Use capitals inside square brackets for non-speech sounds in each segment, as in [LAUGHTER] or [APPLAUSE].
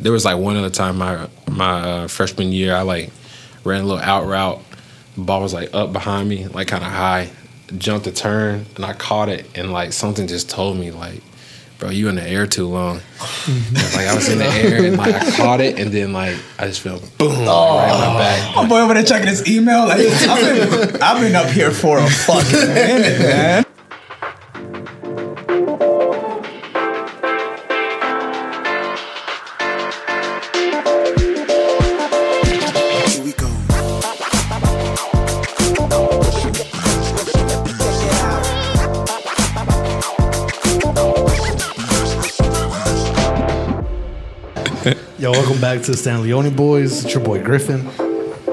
There was like one other time my my uh, freshman year, I like ran a little out route. The ball was like up behind me, like kind of high. Jumped a turn and I caught it, and like something just told me like, "Bro, you in the air too long." [LAUGHS] And, like I was in the air and like I caught it, and then like I just felt boom like, right in my back. My boy over there checking his email. Like, I've been, I've been up here for a fucking minute, man. Welcome back to the StanleyOni Boyz. It's your boy Griffin.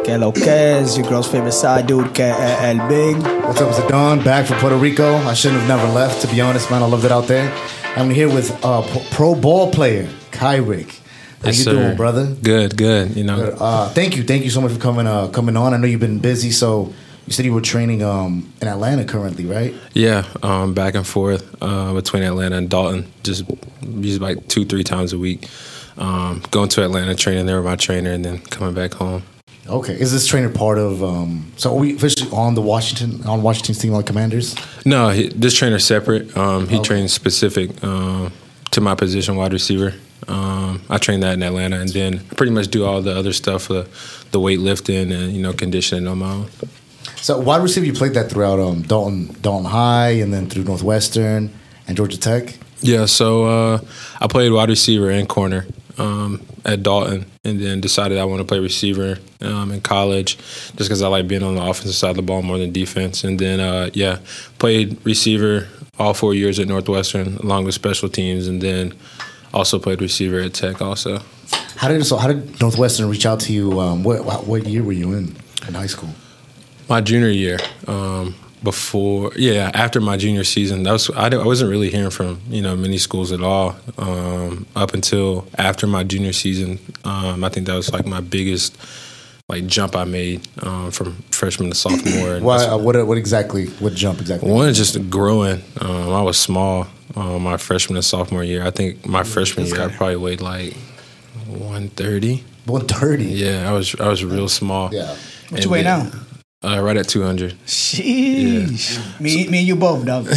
Que lo que es, your girl's favorite side dude, que el big. What's up, it's Don back from Puerto Rico. I shouldn't have never left, to be honest, man. I loved it out there. I'm here with uh, pro ball player Kyric. How Yes, you sir. doing, brother? Good, good. You know, Uh, thank you, thank you so much for coming uh, coming on. I know you've been busy, so you said you were training um, in Atlanta currently, right? Yeah, um, back and forth uh, between Atlanta and Dalton, just usually like two, three times a week. Um, going to Atlanta, training there with my trainer, and then coming back home. Okay. Is this trainer part of? Um, so are we officially on the Washington on Washington's team like Commanders? No, he, this trainer's separate. Um, he Okay. trains specific um, to my position, wide receiver. Um, I train that in Atlanta, and then I pretty much do all the other stuff, uh, the weightlifting and you know conditioning on my own. So wide receiver, you played that throughout um, Dalton Dalton High, and then through Northwestern and Georgia Tech. Yeah, so uh, I played wide receiver and corner um, at Dalton, and then decided I want to play receiver um, in college, just because I like being on the offensive side of the ball more than defense. And then uh, yeah, played receiver all four years at Northwestern, along with special teams, and then also played receiver at Tech also. How did so? How did Northwestern reach out to you? Um, what what year were you in in high school? My junior year, um, before yeah, after my junior season, that was I, I wasn't really hearing from you know many schools at all um, up until after my junior season. Um, I think that was like my biggest like jump I made um, from freshman to sophomore. [CLEARS THROAT] Why? that's- Uh, what what exactly? What jump exactly? one is just growing. Um, I was small um, my freshman and sophomore year. I think my freshman year I probably weighed like one thirty. One thirty. Yeah, I was I was real small. Yeah. What you weigh now? Uh, right at two hundred. Sheesh. Me, me and you both, dog. [LAUGHS]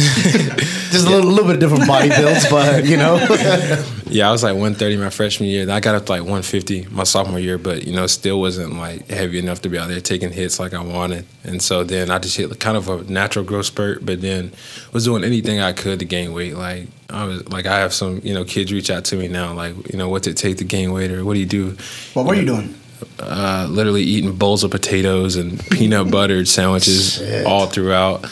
Just a little, little bit of different body builds, but you know. [LAUGHS] Yeah, I was like 130 my freshman year. Then I got up to like 150 my sophomore year, but you know, still wasn't like heavy enough to be out there taking hits like I wanted. And so then I just hit kind of a natural growth spurt, but then was doing anything I could to gain weight. Like I was like I have some you know kids reach out to me now, like you know what's it take to gain weight or what do you do? What were you doing? Uh, literally eating bowls of potatoes and peanut [LAUGHS] buttered sandwiches Shit. all throughout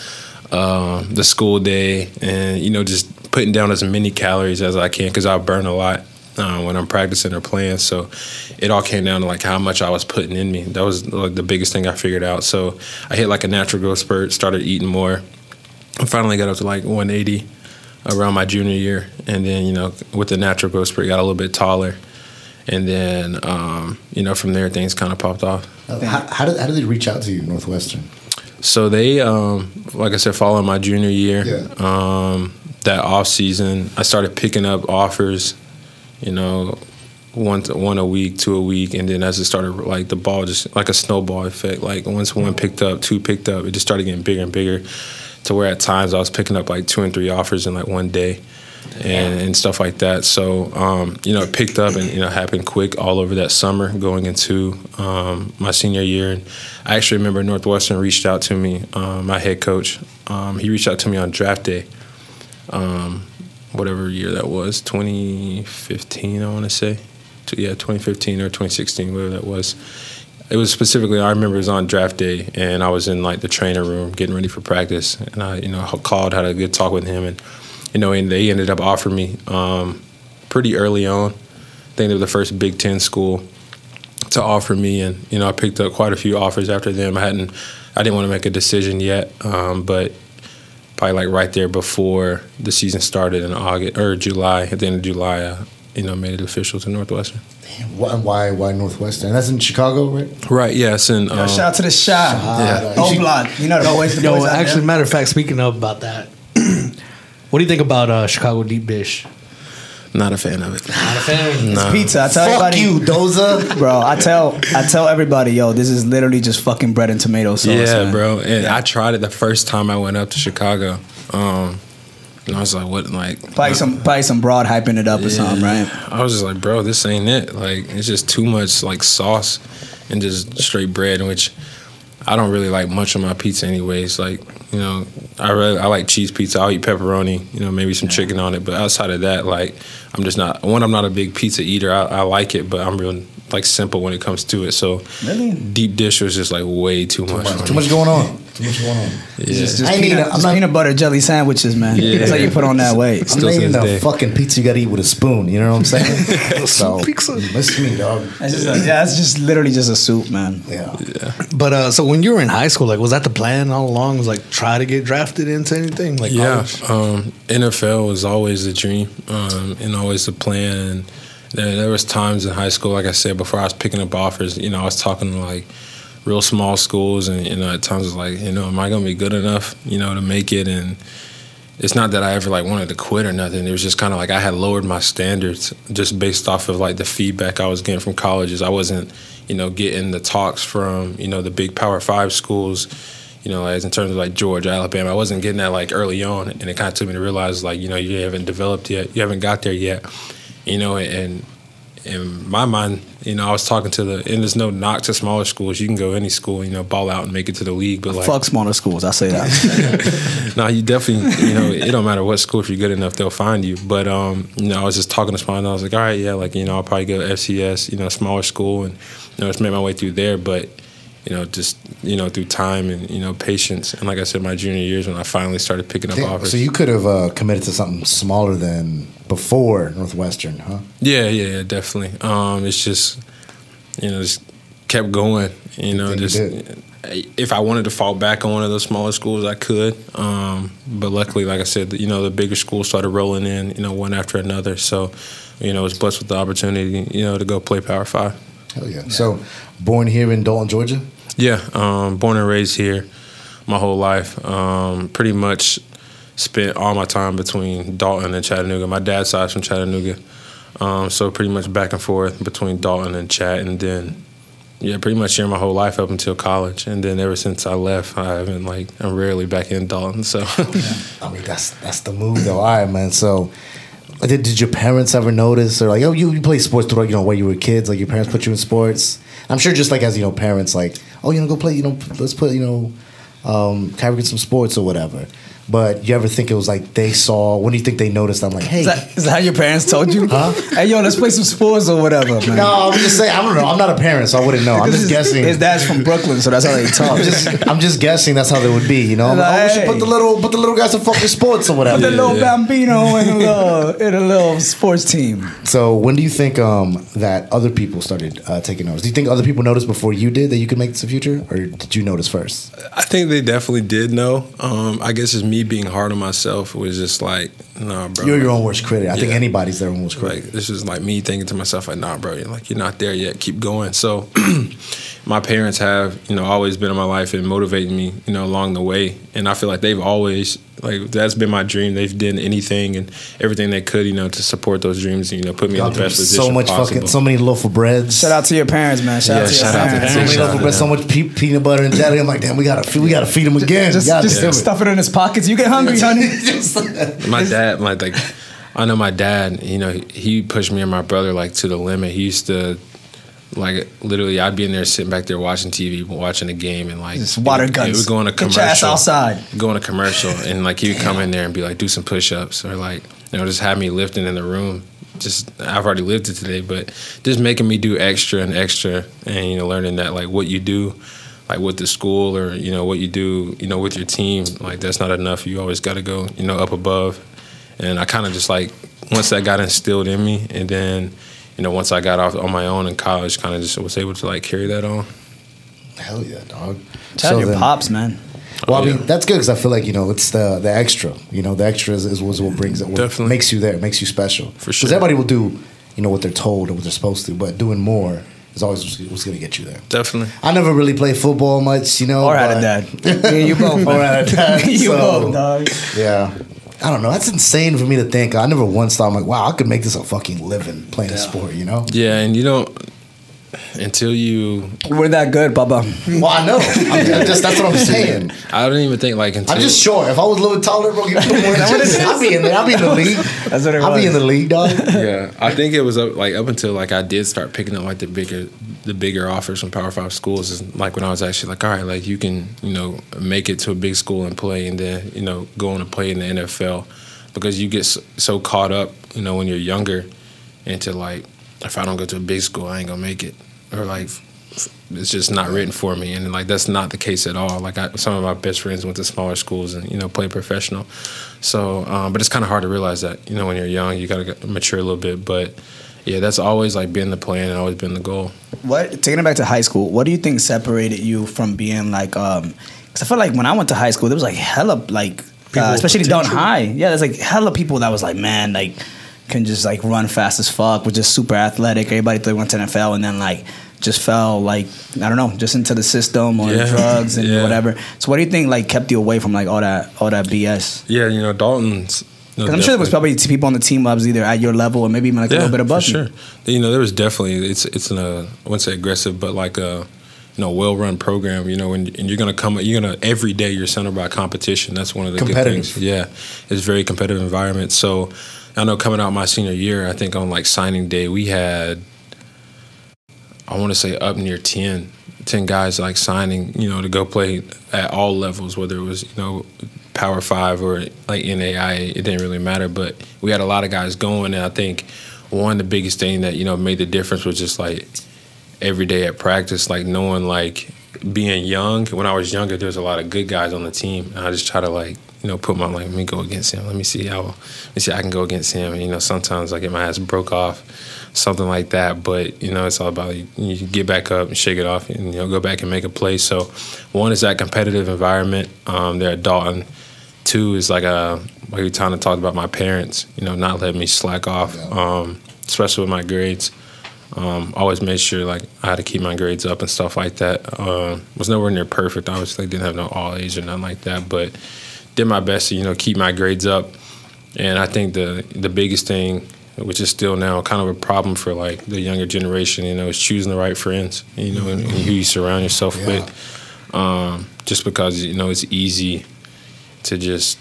um, the school day, and you know just putting down as many calories as I can because I burn a lot uh, when I'm practicing or playing. So it all came down to like how much I was putting in me. That was like the biggest thing I figured out. So I hit like a natural growth spurt, started eating more. I finally got up to like 180 around my junior year, and then you know with the natural growth spurt, got a little bit taller. And then, um, you know, from there, things kind of popped off. how, how did how did they reach out to you, Northwestern? So they, um, like I said, following my junior year, Yeah. um, that off season, I started picking up offers, you know, one one a week, two a week, and then as it started, like the ball just like a snowball effect. Like once one picked up, two picked up, it just started getting bigger and bigger, to where at times I was picking up like two and three offers in like one day. And, and stuff like that. So, um, you know, it picked up and, you know, happened quick all over that summer going into um, my senior year. And I actually remember Northwestern reached out to me, um, my head coach. Um, he reached out to me on draft day, um, whatever year that was, 2015, I want to say. Yeah, 2015 or 2016, whatever that was. It was specifically, I remember it was on draft day, and I was in like the trainer room getting ready for practice. And I, you know, called, had a good talk with him, and, you know, and they ended up offering me um, pretty early on. I think they were the first Big Ten school to offer me, and you know I picked up quite a few offers after them. I hadn't, I didn't want to make a decision yet, um, but probably like right there before the season started in August or July, at the end of July, I, you know, made it official to Northwestern. Why why, why Northwestern? That's in Chicago, right? Right? Yes, and um, Shout out to the shop. Yeah. Oh, blood. You know the boys. The boys out actually, there. matter of fact, speaking of about that, what do you think about uh, Chicago deep dish? Not a fan of it. Not a fan. No. Pizza. I tell Fuck everybody, you, Doza. [LAUGHS] bro. I tell I tell everybody, yo, this is literally just fucking bread and tomato sauce. yeah, man. bro. And I tried it the first time I went up to Chicago. Um, and I was like, what? Like, Probably some probably some broad hyping it up or something, right? I was just like, bro, this ain't it. Like, it's just too much like sauce and just straight bread, which I don't really like much of my pizza, anyways. Like, you know, I really I like cheese pizza. I'll eat pepperoni, you know, maybe some chicken on it. But outside of that, like, I'm just not one. I'm not a big pizza eater. I, I like it, but I'm real like simple when it comes to it. So, Really? deep dish was just like way too much. for Too much going on. [LAUGHS] Too much going on. Yeah. Just, just, I ain't peanut, eating- I'm not- peanut butter jelly sandwiches, man. Yeah. That's how you put on that [LAUGHS] weight. I'm Still not to eating this a day. fucking pizza you gotta eat with a spoon. You know what I'm [LAUGHS] saying? so, pizza. Listen to me, dog. That's just a, yeah, that's just literally just a soup, man. Yeah. yeah. But uh, so when you were in high school, like, was that the plan all along? Was like try to get drafted into anything? Like, Yeah, um, NFL was always the dream um, and always the plan. And there, there was times in high school, like I said before, I was picking up offers. You know, I was talking to like real small schools, and you know, at times it's like, you know, am I gonna be good enough, you know, to make it? And it's not that I ever like wanted to quit or nothing. It was just kind of like I had lowered my standards just based off of like the feedback I was getting from colleges. I wasn't, you know, getting the talks from you know the big Power Five schools you know, as in terms of like Georgia, Alabama. I wasn't getting that like early on, and it kind of took me to realize like you know you haven't developed yet, you haven't got there yet, you know, and in my mind, you know, I was talking to the and there's no knock to smaller schools. You can go any school, you know, ball out and make it to the league, but like Fuck smaller schools. I say that. [LAUGHS] no, you definitely, you know, it don't matter what school if you're good enough, they'll find you. But um, you know, I was just talking to someone, and I was like, all right, yeah, like you know, I'll probably go to FCS, you know, smaller school, and you know, just made my way through there. But you know, just you know, through time and you know, patience, and like I said, my junior years when I finally started picking up Damn, offers. so you could have uh, committed to something smaller than before Northwestern, huh? Yeah, yeah, yeah, definitely. Um, it's just, you know, just kept going. You know, think you just if I wanted to fall back on one of those smaller schools, I could. Um, but luckily, like I said, you know, the bigger schools started rolling in. You know, one after another. So, you know, I was blessed with the opportunity. You know, to go play Power Five. Hell yeah. So, born here in Dalton, Georgia? Yeah, um, born and raised here, my whole life. Um, pretty much spent all my time between Dalton and Chattanooga. My dad's side's from Chattanooga, um, so pretty much back and forth between Dalton and Chat, and then yeah, pretty much here my whole life up until college, and then ever since I left, I haven't like I'm rarely back in Dalton. So [LAUGHS] I mean, that's that's the move, though. All right, man. So, did, did your parents ever notice, or like, oh, you, you play sports throughout, you know, when you were kids? Like, your parents put you in sports? I'm sure, just like as you know, parents like, oh, you know, go play, you know, let's put, you know, um, Kyrie some sports or whatever. But you ever think it was like they saw? When do you think they noticed? I'm like, hey, Is that, is that how your parents told you? [LAUGHS] Huh? Hey, yo, let's play some sports or whatever, man. no, I'm just saying. I don't know. I'm not a parent, so I wouldn't know. I'm just guessing. His dad's from Brooklyn, so that's how they [LAUGHS] talk. I'm just, I'm just guessing that's how they would be, you know. I'm like, oh, we should put the little, put the little guys in fucking sports or whatever. Put the little Yeah. bambino in a little in a little sports team. So when do you think um, that other people started uh, taking notice? Do you think other people noticed before you did that you could make this a future, or did you notice first? I think they definitely did know. Um, I guess it's me being hard on myself was just like, nah, bro. You're your own worst critic. I think anybody's their own worst critic. Like this is like me thinking to myself, like, nah, bro, you're like you're not there yet. Keep going. So, [CLEARS THROAT] my parents have, you know, always been in my life and motivating me, you know, along the way. And I feel like they've always, like, that's been my dream. They've done anything and everything they could, you know, to support those dreams and you know, put me in Y'all the doing best position so much possible. fucking, so many loaf of breads. Shout out to your parents, man. Shout Yeah, out to your shout out to parents. so many loaf of bread, so much pe- peanut butter and jelly. I'm like, damn, we gotta, feed, we gotta feed him again. Just, God just damn it. stuff it in his pockets. You get hungry, [LAUGHS] honey. [LAUGHS] my dad, my like, I know my dad. You know, he pushed me and my brother like to the limit. He used to, like, literally, I'd be in there sitting back there watching TV, watching a game, and like, Just water it, guns. It would go on a Get your commercial. outside. Go on a commercial, [LAUGHS] and like he would come in there and be like, do some push-ups, or like, you know, just have me lifting in the room. Just I've already lived it today, but just making me do extra and extra, and you know, learning that like what you do like with the school or you know what you do you know with your team like that's not enough you always got to go you know up above and i kind of just like once that got instilled in me and then you know once i got off on my own in college kind of just was able to like carry that on Hell yeah, dog. Tell out your then- pops, man. Well, I Oh, mean, yeah. that's good because I feel like you know it's the the extra. You know, the extra is, is was what brings it, what Definitely. makes you there, makes you special. For sure, Because sure. everybody will do, you know, what they're told or what they're supposed to, but doing more is always what's, what's going to get you there. definitely I never really played football much, you know. Or had a dad. [LAUGHS] Yeah, you both. Or had a dad. [LAUGHS] you so, both, dog. Yeah. I don't know. That's insane for me to think. I never once thought I'm like, wow, I could make this a fucking living playing a sport. You know? Yeah, and you don't until you. We're that good, Bubba. Well, I know. I'm, I'm just that's what I'm saying. I don't even think like until. I'm just sure. If I was a little taller, bro, give me more inches. [LAUGHS] I'd be in there. I'd be in the league. That's what it I'd be in the league, dog. [LAUGHS] yeah, I think it was up like up until like I did start picking up like the bigger the bigger offers from Power Five schools is like when I was actually like, all right, like you can you know make it to a big school and play, and then you know go on to play in the NFL because you get so, so caught up you know when you're younger into like if I don't go to a big school, I ain't gonna make it, or like it's just not written for me, and like that's not the case at all. Like I, some of my best friends went to smaller schools and you know played professional, so um, but it's kind of hard to realize that you know when you're young, you gotta get- mature a little bit. But yeah, that's always like been the plan and always been the goal. What taking it back to high school? What do you think separated you from being like? um Because I feel like when I went to high school, there was like hella like, uh, especially down high. Yeah, there's like hella people that was like, man, like can just like run fast as fuck, was just super athletic. Everybody thought they went to NFL, and then like just fell like I don't know, just into the system or Yeah. drugs and [LAUGHS] Yeah. whatever. So what do you think like kept you away from like all that all that BS? Yeah, you know Dalton's. no, I'm sure there was probably people on the team labs either at your level or maybe even like a little bit above for you. sure. You know, there was definitely it's it's an uh, I wouldn't say aggressive, but like a you know well run program. You know, and, and you're gonna come you're gonna every day you're centered by competition. That's one of the good things. Yeah, it's a very competitive environment. So I know coming out my senior year, I think on like signing day we had I want to say up near 10, 10 guys like signing, you know, to go play at all levels, whether it was, you know, Power Five or like NAI, it didn't really matter. But we had a lot of guys going, and I think one of the biggest thing that you know made the difference was just like every day at practice, like knowing like being young. When I was younger, there was a lot of good guys on the team, and I just try to like you know put my like let me go against him. Let me see how let me see I can go against him. And you know sometimes I get my ass broke off, something like that. But you know it's all about you, you get back up and shake it off, and you know go back and make a play. So one is that competitive environment um, there at Dalton. Two is like a like we kind of talked about my parents, you know, not letting me slack off, um, especially with my grades. Um, always made sure like I had to keep my grades up and stuff like that. Um, was nowhere near perfect. Obviously, didn't have no all A's or nothing like that, but did my best to you know keep my grades up. And I think the the biggest thing, which is still now kind of a problem for like the younger generation, you know, is choosing the right friends, you know, and, and who you surround yourself Yeah. with. Um, just because you know it's easy to just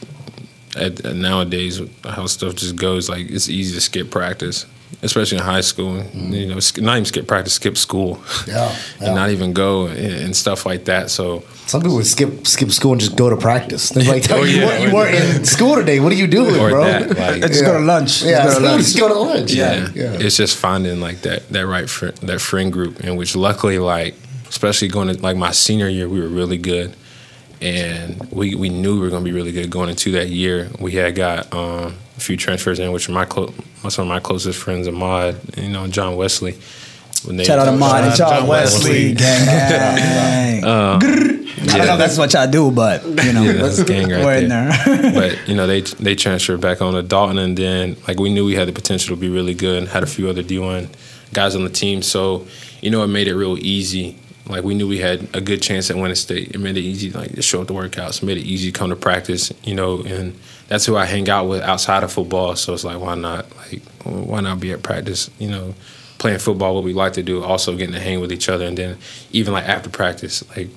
at, at nowadays how stuff just goes like it's easy to skip practice especially in high school you know not even skip practice skip school Yeah, [LAUGHS] yeah. and not even go and, and stuff like that so Some people would skip skip school and just go to practice. They're [LAUGHS] like, Oh, you, yeah. weren't, you weren't in [LAUGHS] school today. What are you doing, or bro? that like Just go to lunch. Yeah, Just go to lunch. just go to lunch. yeah, yeah. it's just finding like that that right fr- that friend group in which luckily like especially going to like my senior year we were really good and we we knew we were going to be really good going into that year we had got um, a few transfers in which are my clo- some of my closest friends Ahmad you know John Wesley when they Shout out to Mod and John John Wesley. Wesley. [LAUGHS] Gang, gang. Uh, I don't know if that's what y'all do, but you know, [LAUGHS] Yeah, that's gang right we're in there. but [LAUGHS] you know they they transferred back on to Dalton, and then like we knew we had the potential to be really good, and had a few other D1 guys on the team. So you know it made it real easy. Like we knew we had a good chance at winning state. It made it easy, like to show up to workouts. It made it easy to come to practice. You know, and that's who I hang out with outside of football. So it's like why not? Like why not be at practice? You know. Playing football, what we like to do, also getting to hang with each other, and then even like after practice, like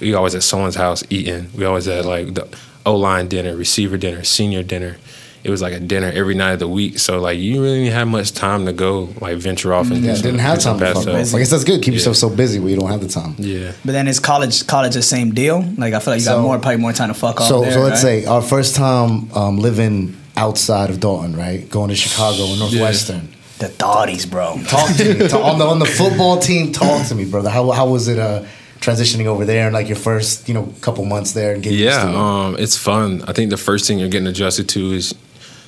we always at someone's house eating. We always had like the O line dinner, receiver dinner, senior dinner. It was like a dinner every night of the week. So like you really didn't have much time to go like venture off and do Yeah, some- didn't have time to bad fuck off. I guess that's good. Keep Yeah. yourself so busy where you don't have the time. Yeah. But then is college college the same deal? Like I feel like you got more probably more time to fuck off. So, there, so let's right? say our first time um, living outside of Dalton, right? Going to Chicago and Northwestern. the thoughties, bro. Talk to me [LAUGHS] Talk- on the on the football team. Talk to me, brother. How how was it uh, transitioning over there and like your first you know couple months there and getting used Yeah, to it? um, it's fun. I think the first thing you're getting adjusted to is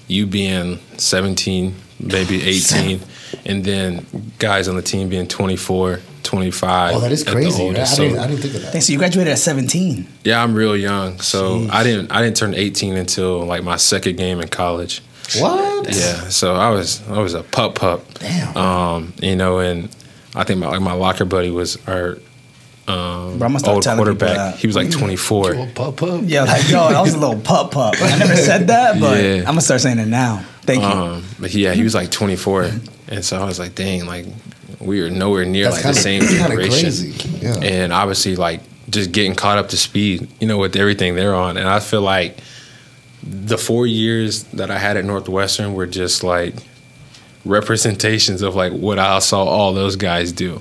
you being 17, maybe [SIGHS] 18, and then guys on the team being 24, 25. oh, that is crazy. Right? I, oldest. didn't, So- I didn't think of that. Thanks. So you graduated at 17. yeah, I'm real young, so Jeez. I didn't I didn't turn 18 until like my second game in college. What? Yeah, so I was I was a pup pup. Damn. Um, you know, and I think my like my locker buddy was our um, Bro, I'ma start old telling people quarterback. that. He was like 24. Little pup up. Yeah, like yo, that was a little pup pup. I never said that, [LAUGHS] but Yeah. I'm gonna start saying it now. Thank you. Um, but yeah, he was like 24, and so I was like, dang, like we were nowhere near That's like the kinda- same kinda generation. crazy, yeah. And obviously, like just getting caught up to speed, you know, with everything they're on. And I feel like the four years that I had at Northwestern were just like representations of like what I saw all those guys do.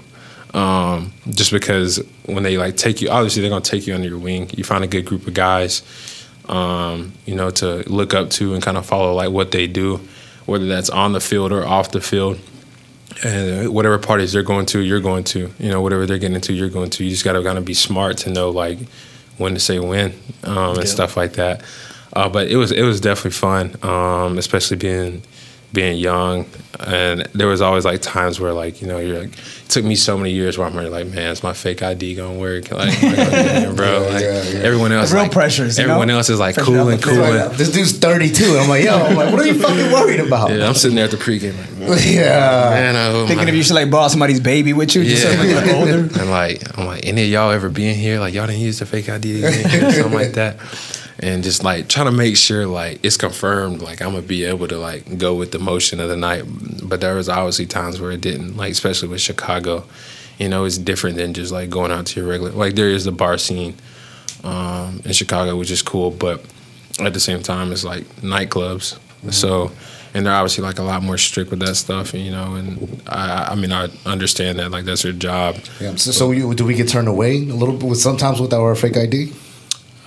Um, just because when they like take you, obviously they're gonna take you under your wing. You find a good group of guys, um, you know, to look up to and kind of follow like what they do, whether that's on the field or off the field. And whatever parties they're going to, you're going to. You know, whatever they're getting into, you're going to. You just got to kind of be smart to know like when to say when um, and stuff like that. Uh, but it was it was definitely fun, um, especially being being young. And there was always like times where like you know you're like it took me so many years where I'm like man, is my fake ID gonna work? Like, [LAUGHS] am gonna bro, Yeah, like yeah, yeah. everyone else, Real like, pressures, you know? Everyone else is like Pressure cool and cool. field. And, This dude's 32. and I'm like, yo, I'm like, what are you fucking worried about? yeah, I'm sitting there at the pregame like, man, [LAUGHS] Yeah. man, oh, Thinking my- if you should like borrow somebody's baby with you, just so you look older. [LAUGHS] and like, I'm like, any of y'all ever been here? Like, y'all didn't use the fake ID to get in here, something like that. And just like trying to make sure like it's confirmed, like I'm gonna be able to like go with the motion of the night. But there was obviously times where it didn't, like especially with Chicago. You know, it's different than just like going out to your regular. Like there is the bar scene um, in Chicago, which is cool, but at the same time, it's like nightclubs. So, and they're obviously like a lot more strict with that stuff, you know. And I, I mean, I understand that like that's their job. Yeah, So, so you, do we get turned away a little bit with sometimes with our fake ID?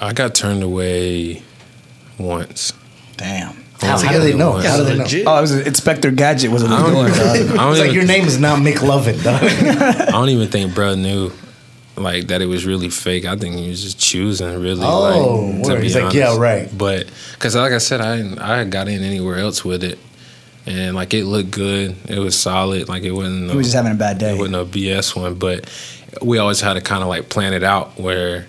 I got turned away once. Damn. How, how do they know? Yeah, How do they know? legit. Oh, it was Inspector Gadget was what I he don't, doing. dog. I don't It's like even, your name is now McLovin, dog. [LAUGHS] I don't even think bro knew like that it was really fake. I think he was just choosing really. Oh, like, word. He's like, yeah, right. But because like I said, I didn't, I got in anywhere else with it, and like it looked good. It was solid. Like it wasn't. He was just having a bad day. It wasn't a BS one, but we always had to kind of like plan it out where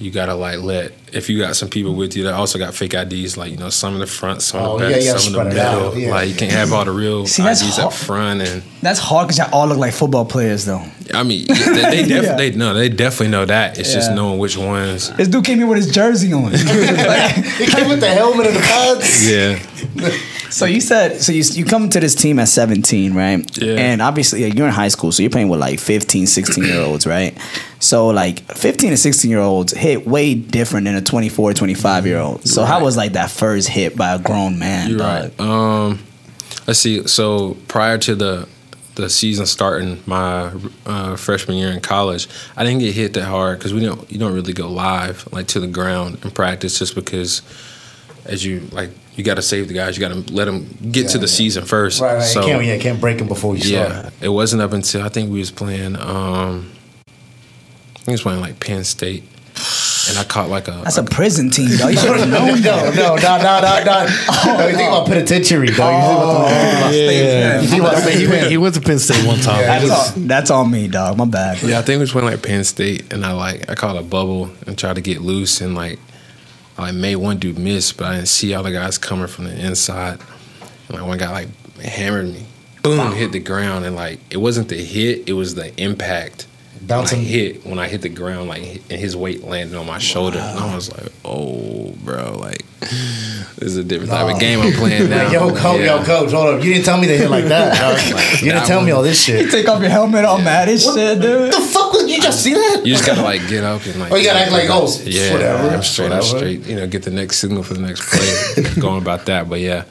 you gotta like let if you got some people with you that also got fake IDs, like you know some in the front, some Oh, in the oh, back, you gotta some in the spread it out. middle. Yeah. Like you can't have all the real See, IDs hard. up front, and That's hard because y'all all look like football players, though. I mean they, they [LAUGHS] Yeah. definitely no, they definitely know that. It's just knowing which ones. This dude came here with his jersey on. Like, [LAUGHS] [LAUGHS] he came with the helmet and the pads. Yeah, [LAUGHS] so you said, so you you come to this team at 17, right? Yeah. And obviously you're in high school, so you're playing with like 15, 16 year olds, right? So like 15 and 16 year olds hit way different than a 24, 25 year old. So how was like that first hit by a grown man? you're dog? right. Um, let's see. So prior to the the season starting, my uh, freshman year in college, I didn't get hit that hard because we don't you don't really go live like to the ground in practice just because as you like you got to save the guys, you got to let them get to the yeah. season first. Right, right. So, you can't, yeah, can't break him before you yeah, start. it wasn't up until I think we was playing. Um, I think we was playing like Penn State, and I caught like a. That's a prison team, dog. You [LAUGHS] should have No, known no, no, no, no, no, no. No, [LAUGHS] you think about penitentiary, dog. Oh, Yeah, You think about he, state went, pen. he went to Penn State one time. Yeah, That's, was- all, that's on me, dog. My bad. Yeah, I think we was playing like Penn State, and I like I caught a bubble and tried to get loose, and like I like, made one dude miss, but I didn't see all the guys coming from the inside, and like one guy like hammered me, boom, hit the ground, and like it wasn't the hit, it was the impact. Bouncing. When I hit when I hit the ground, like and his weight landed on my shoulder, and I was like, "Oh, bro, like this is a different type of game I'm playing [LAUGHS] now." Like, yo, coach, Yeah. yo, coach, hold up. You didn't tell me to hit like that. [LAUGHS] Like, you didn't that tell me all this shit. You take off your helmet, all mad as shit, dude. The fuck was you just see that? You just gotta like get up and like. Oh, you gotta act like, oh, yeah, whatever, I'm straight up, whatever. straight. You know, get the next signal for the next play. [LAUGHS] going about that, but yeah,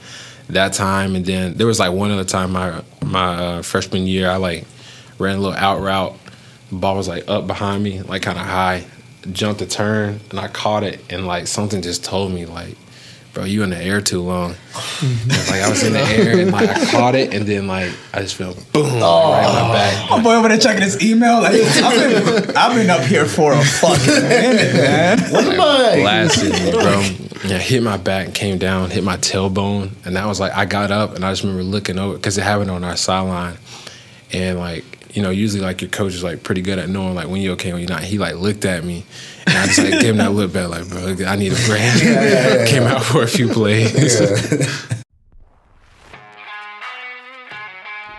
that time and then there was like one other time my my uh, freshman year I like ran a little out route. The ball was like up behind me, like kind of high. Jumped a turn and I caught it and like something just told me like. Bro, you in the air too long. [LAUGHS] like I was in the air and like I caught it and then like I just felt boom like, right on my oh. back. My boy over there checking his email. Like, I've been, I've been up here for a fucking minute, man. [LAUGHS] What am I? blasted me, bro. Yeah, hit my back and came down, hit my tailbone, and that was like I got up and I just remember looking over because it happened on our sideline, and like you know, usually like your coach is like pretty good at knowing like when you're okay, when you're not. He like looked at me, and I just like gave him that look back, like bro, I need a break. Yeah, yeah, yeah, Came out for a few plays. [LAUGHS]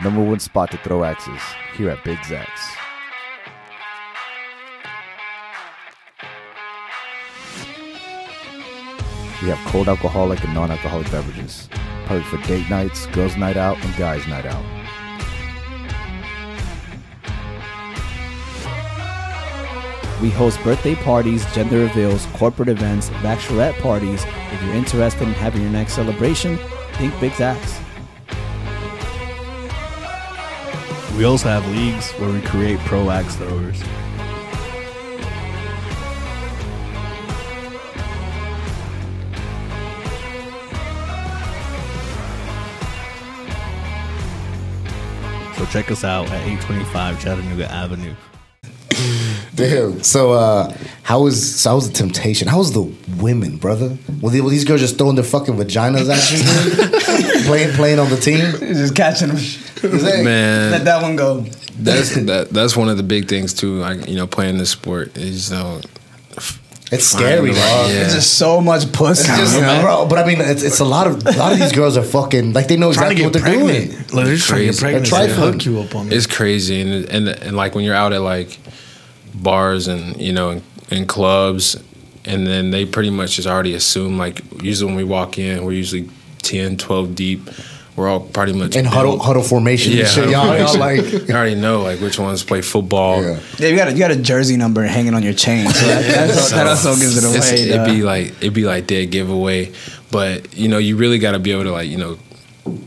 Number one spot to throw axes here at Big's Axe. We have cold alcoholic and non alcoholic beverages, perfect for date nights, girls' night out, and guys' night out. We host birthday parties, gender reveals, corporate events, bachelorette parties. If you're interested in having your next celebration, think Big's Axe. We also have leagues where we create pro axe throwers. So check us out at 825 Chattanooga Avenue. [LAUGHS] Damn. So, uh, how was so how was the temptation? How was the women, brother? Were, they, were these girls just throwing their fucking vaginas at you, [LAUGHS] playing playing on the team? Just catching them. Is that- Man, Let that one go. that's that that's one of the big things too. Like you know, playing this sport is you know, It's scary, finding the dog. right- yeah. It's just so much pussy. It's just, you know? bro, but I mean, it's, it's a lot of a lot of these girls are fucking like they know Trying exactly to what get they're pregnant. doing. Like, they're trying to get pregnant. They're They trifling. hook you up on it. it's crazy and, and and like when you're out at like bars and you know in, in clubs and then they pretty much just already assume like usually when we walk in we're usually 10 12 deep we're all pretty much in huddle huddle formation yeah and shit. huddle Y'all, y'all like [LAUGHS] you already know like which ones play football Yeah. Yeah, you got a, you got a jersey number hanging on your chain. So that, that's, that [LAUGHS] also gives it away. It'd be like it'd be like dead giveaway but you know you really got to be able to like you know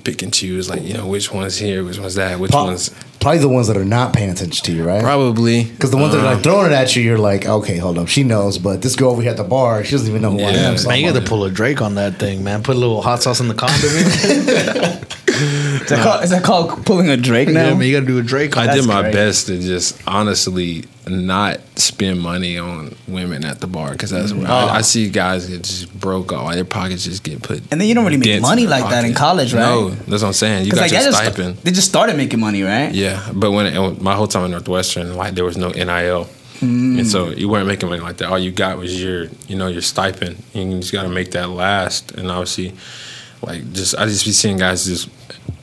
pick and choose like you know which one's here which one's that which Pro- one's probably the ones that are not paying attention to you, right? probably Because the ones that are like uh, throwing it at you, you're like, okay, hold up, she knows. But this girl over here at the bar, she doesn't even know who I am. So Man, you I'm got to like, pull a Drake on that thing, man. Put a little hot sauce in the condom. [LAUGHS] [LAUGHS] [LAUGHS] Is that, called, is that called pulling a Drake now? yeah, man, you got to do a Drake I that. did my great. best to just honestly not spend money on women at the bar because that's where Oh. I, I see guys get just broke off. Their pockets just get put. And then you don't really make money in their like that in college, right? No, that's what I'm saying. You 'Cause, got like, your that just- stipend. they just started making money, right? Yeah, but when it, my whole time at Northwestern, like there was no NIL, Mm. and so you weren't making money like that. All you got was your, you know, your stipend. And you just got to make that last. And obviously, like just I just be seeing guys just,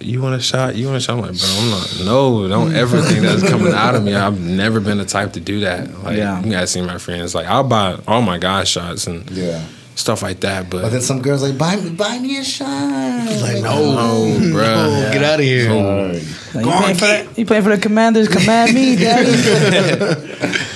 you want a shot? You want a shot? I'm like, bro, I'm not. No, don't [LAUGHS] ever think that's coming out of me. I've never been the type to do that. Like Yeah. you guys see my friends. Like I'll buy all my guys shots and Yeah. Stuff like that. But, But then some girls like, buy me, buy me a shot. Like, no, no, bro. no, get out of here. Like, you, playing for the, you playing for the Commanders? Command me, [LAUGHS] daddy.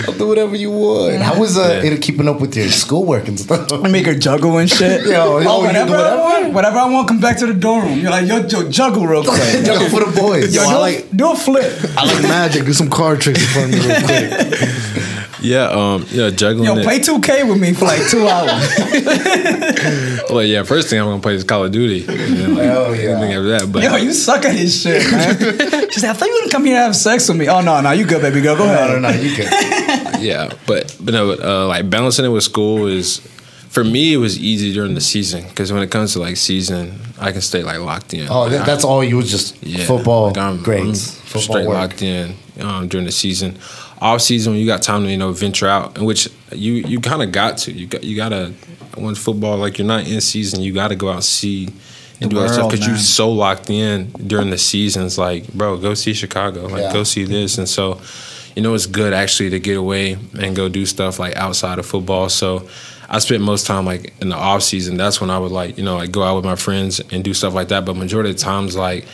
I'll do whatever you want. How was uh, it keeping up with your schoolwork and stuff? I [LAUGHS] make her juggle and shit. Yo, yo, oh, whatever, whatever? I want, whatever I want, come back to the dorm room. You're like, yo, yo juggle real quick. [LAUGHS] Juggle for the boys. Yo, Yo, do, a- like- do a flip. I like magic. Do some card tricks in front of me real quick. Yeah, um, yeah, juggling. Yo, it. play 2K with me for like two [LAUGHS] hours. Well, yeah, first thing I'm gonna play is Call of Duty. And then, like, Hell yeah. after that, but Yo, you suck at this shit, man. [LAUGHS] She said, I thought you wouldn't come here to have sex with me. Oh, no, no, you good, baby girl. Go ahead. No, no, no, you good. [LAUGHS] yeah, but but no, uh, like balancing it with school is for me it was easy during the season because when it comes to like season, I can stay like locked in. Oh, Like, that, I- that's all you was just yeah, football like, I'm- grades, I'm football straight work. locked in um, during the season. Off season, when you got time to you know venture out, in which you you kind of got to. You got you gotta once football like you're not in season, you got to go out and see and The do other stuff because you're so locked in during the seasons. Like, bro, go see Chicago. Like, Yeah. go see this. And so, you know, it's good actually to get away and go do stuff like outside of football. So. I spent most time like in the off season. That's when I would like you know like go out with my friends and do stuff like that. But majority of the times like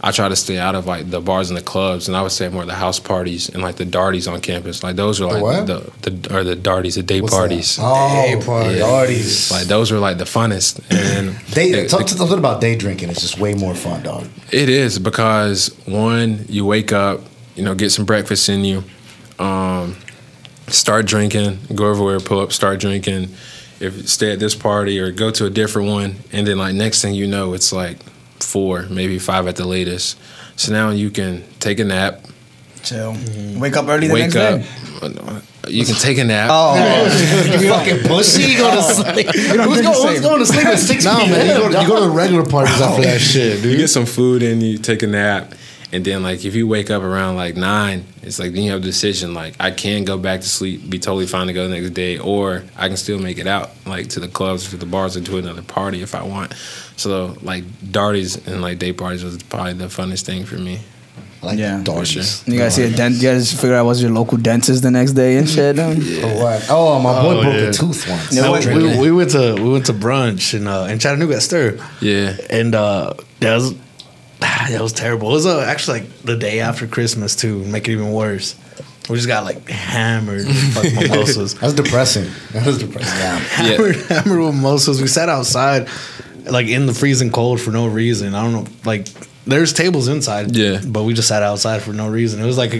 I try to stay out of like the bars and the clubs, and I would say more the house parties and like the darties on campus. Like those are like what? the, the or the darties, the day What's parties. that? Oh, Day parties. parties. Like those were like the funnest, and [CLEARS THROAT] Day, it, talk to something about day drinking. It's just way more fun, dog. it is because one, you wake up, you know, get some breakfast in you, um, start drinking, go everywhere, pull up, start drinking. If stay at this party or go to a different one, and then like next thing you know, it's like four, maybe five at the latest. So now you can take a nap, Chill. Mm-hmm. Wake up early the wake next up. day. You can take a nap. Oh, [LAUGHS] you fucking pussy. You go to [LAUGHS] sleep. Who's, don't going, who's going to sleep at 6 No, p.m.? man, you go, to, you go to regular parties after that [LAUGHS] shit, dude. You get some food and you take a nap, and then like if you wake up around like nine, it's like then you have a decision like I can go back to sleep, be totally fine to go the next day, or I can still make it out like to the clubs, to the bars, or to another party if I want. So like darties and like day parties was probably the funnest thing for me. I like Yeah. Darties. You guys see a dent? You guys figure out what's your local dentist the next day and shit. Dude? [LAUGHS] Oh, what? Oh, my boy Oh, broke yeah. a tooth once. Yeah, No, we, we went to we went to brunch in uh, in Chattanooga at Stir. Yeah. and uh, that was [LAUGHS] that was terrible. It was uh, actually like the day after Christmas too, make it even worse. We just got like hammered with fucking [LAUGHS] mimosas. That was depressing. That was depressing. [LAUGHS] Yeah. hammered, hammered with mimosas. We sat outside, like in the freezing cold for no reason. I don't know, like there's tables inside. Yeah. but we just sat outside for no reason. It was like a,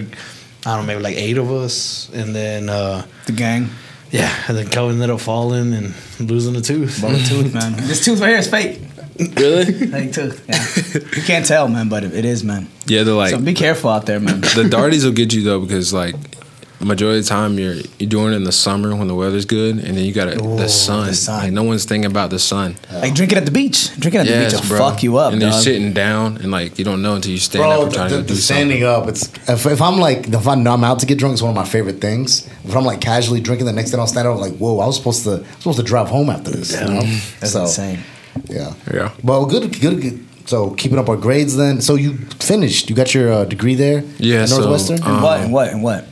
I don't know, maybe like eight of us, and then uh, The gang. yeah, and then Kelvin ended up falling and losing a tooth. Broke a tooth, man. This tooth right here is fake. Really? Fake tooth. Yeah. you can't tell, man, but it is, man. Yeah, they're like so be careful out there, man. the darties will get you though because like majority of the time you're you're doing it in the summer when the weather's good and then you got the sun. the sun. Like no one's thinking about the sun. Like drinking at the beach. Drinking at the beach will fuck you up, And dog. you're sitting down and like you don't know until you stand Bro, up and the, try the, to the do standing something. up, it's if, if I'm like if I'm, I'm out to get drunk, it's one of my favorite things. If I'm like casually drinking, the next day I'll stand up like, whoa, I was supposed to supposed to drive home after this. You know? That's so, insane. Yeah, Yeah. Well, good, good, good. So keeping up our grades then. So you finished. You got your uh, degree there. Yeah, at so, Northwestern. um, And what? And what? And what?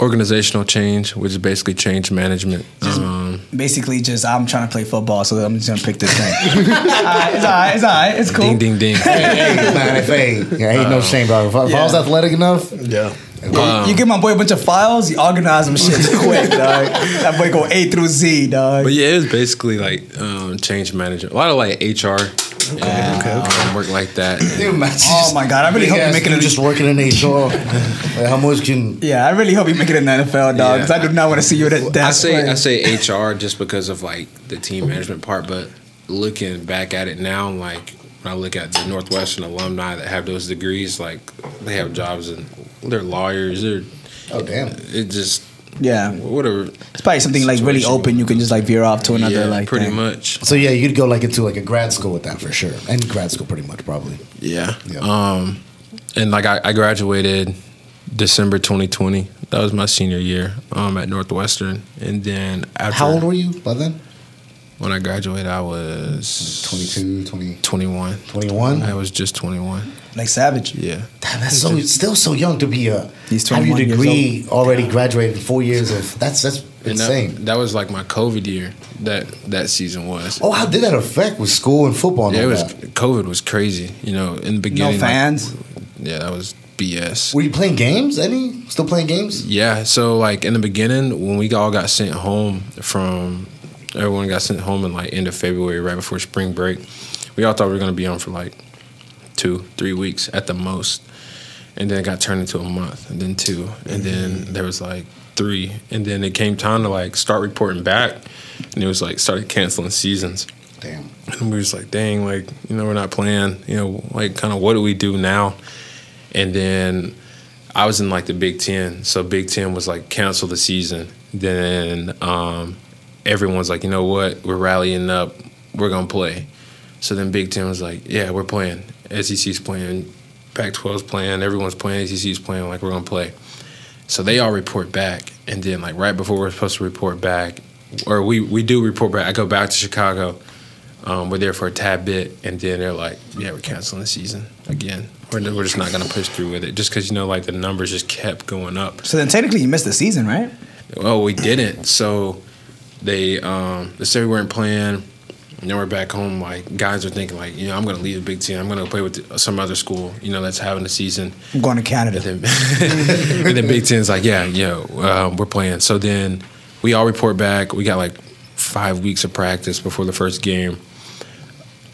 Organizational change, which is basically change management. Um, Basically, just I'm trying to play football, so I'm just gonna pick this thing. [LAUGHS] alright, it's alright. It's alright. It's cool. Ding ding ding. hey, hey, man, if hey, yeah, ain't no shame, bro. If, I- if I was athletic enough, Yeah. Um, you give my boy a bunch of files, you organize them shit [LAUGHS] quick, dog. That boy go A through Z, dog. But yeah, it was basically like um, change management. A lot of like HR and um, work like that. Oh my God, I really hope you make ass making dude it- just working in HR. [LAUGHS] like how much can Yeah, I really hope you make it in the NFL, dog. Yeah. Because I do not want to see you at that. I say I say HR just because of like the team management part, but looking back at it now, like when I look at the Northwestern alumni that have those degrees, like they have jobs and they're lawyers. They're Oh damn. it just yeah, whatever. it's probably something like really open. You can just like veer off to another yeah, like pretty thing. much. So yeah, you'd go like into like a grad school with that for sure. And grad school pretty much probably. Yeah. Yeah. Um, and like I, I graduated December 2020. That was my senior year um, at Northwestern, and then after How old were you by then? When I graduated, I was 22, 20, 21. 21? I was just 21. Like Savage. Yeah. Damn, that's so still so young to be a He's have your 21 years degree already graduated four years of that's that's insane. that, that was like my COVID year. That that season was. oh, how did that affect with school and football? And yeah, it was that? COVID was crazy. You know, in the No beginning. like- fans. yeah, that was BS. Were you playing games? Any still playing games? Yeah, so like in the beginning, when we all got sent home from, everyone got sent home in like end of February, right before spring break. We all thought we were gonna be on for like two, three weeks at the most, and then it got turned into a month, and then two, and then there was like three, and then it came time to like start reporting back, and it was like started canceling seasons. Damn. And we was like, dang, like, you know, we're not playing, you know, like kind of what do we do now? And then I was in like the Big Ten. So Big Ten was like cancel the season. Then um, everyone's like, you know what? We're rallying up. We're gonna play. So then Big Ten was like, yeah, we're playing. SEC's playing. Pac-12's playing. Everyone's playing. ACC's playing. Like we're gonna play. So they all report back, and then like right before we're supposed to report back, or we we do report back. I go back to Chicago. Um, we're there for a tad bit, and then they're like, "Yeah, we're canceling the season again. We're, we're just not going to push through with it, just because you know, like the numbers just kept going up. So then technically you missed the season, right? Well, we didn't. So they um, they said we weren't playing. And then we're back home. Like guys are thinking, like, you know, I'm going to leave the Big Ten. I'm going to play with some other school, you know, that's having a season. I'm going to Canada. And then, [LAUGHS] and then Big Ten's like, yeah, yo, uh, we're playing. So then we all report back. We got like five weeks of practice before the first game.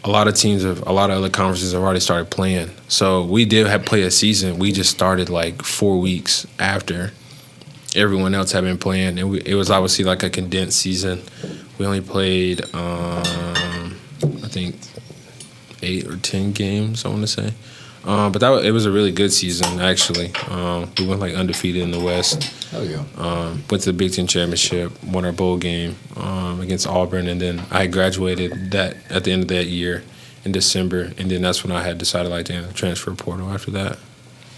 A lot of teams have, a lot of other conferences have already started playing. So we did have play a season. We just started like four weeks after everyone else had been playing, and we, it was obviously like a condensed season. We only played, um, I think, eight or ten games. I want to say. Um, but that wa- it was a really good season actually. Um, we went like undefeated in the West. Hell yeah. Um, went to the Big Ten championship, won our bowl game um, against Auburn, and then I graduated that at the end of that year in December, and then that's when I had decided like to enter the transfer portal after that.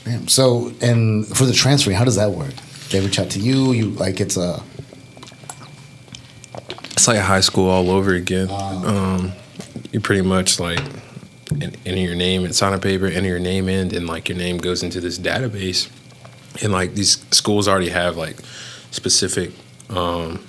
Damn. So and for the transfer, how does that work? They reach out to you. You like it's a It's like high school all over again. Um, you pretty much like enter your name and sign a paper, enter your name in, and like your name goes into this database. And like these schools already have like specific um,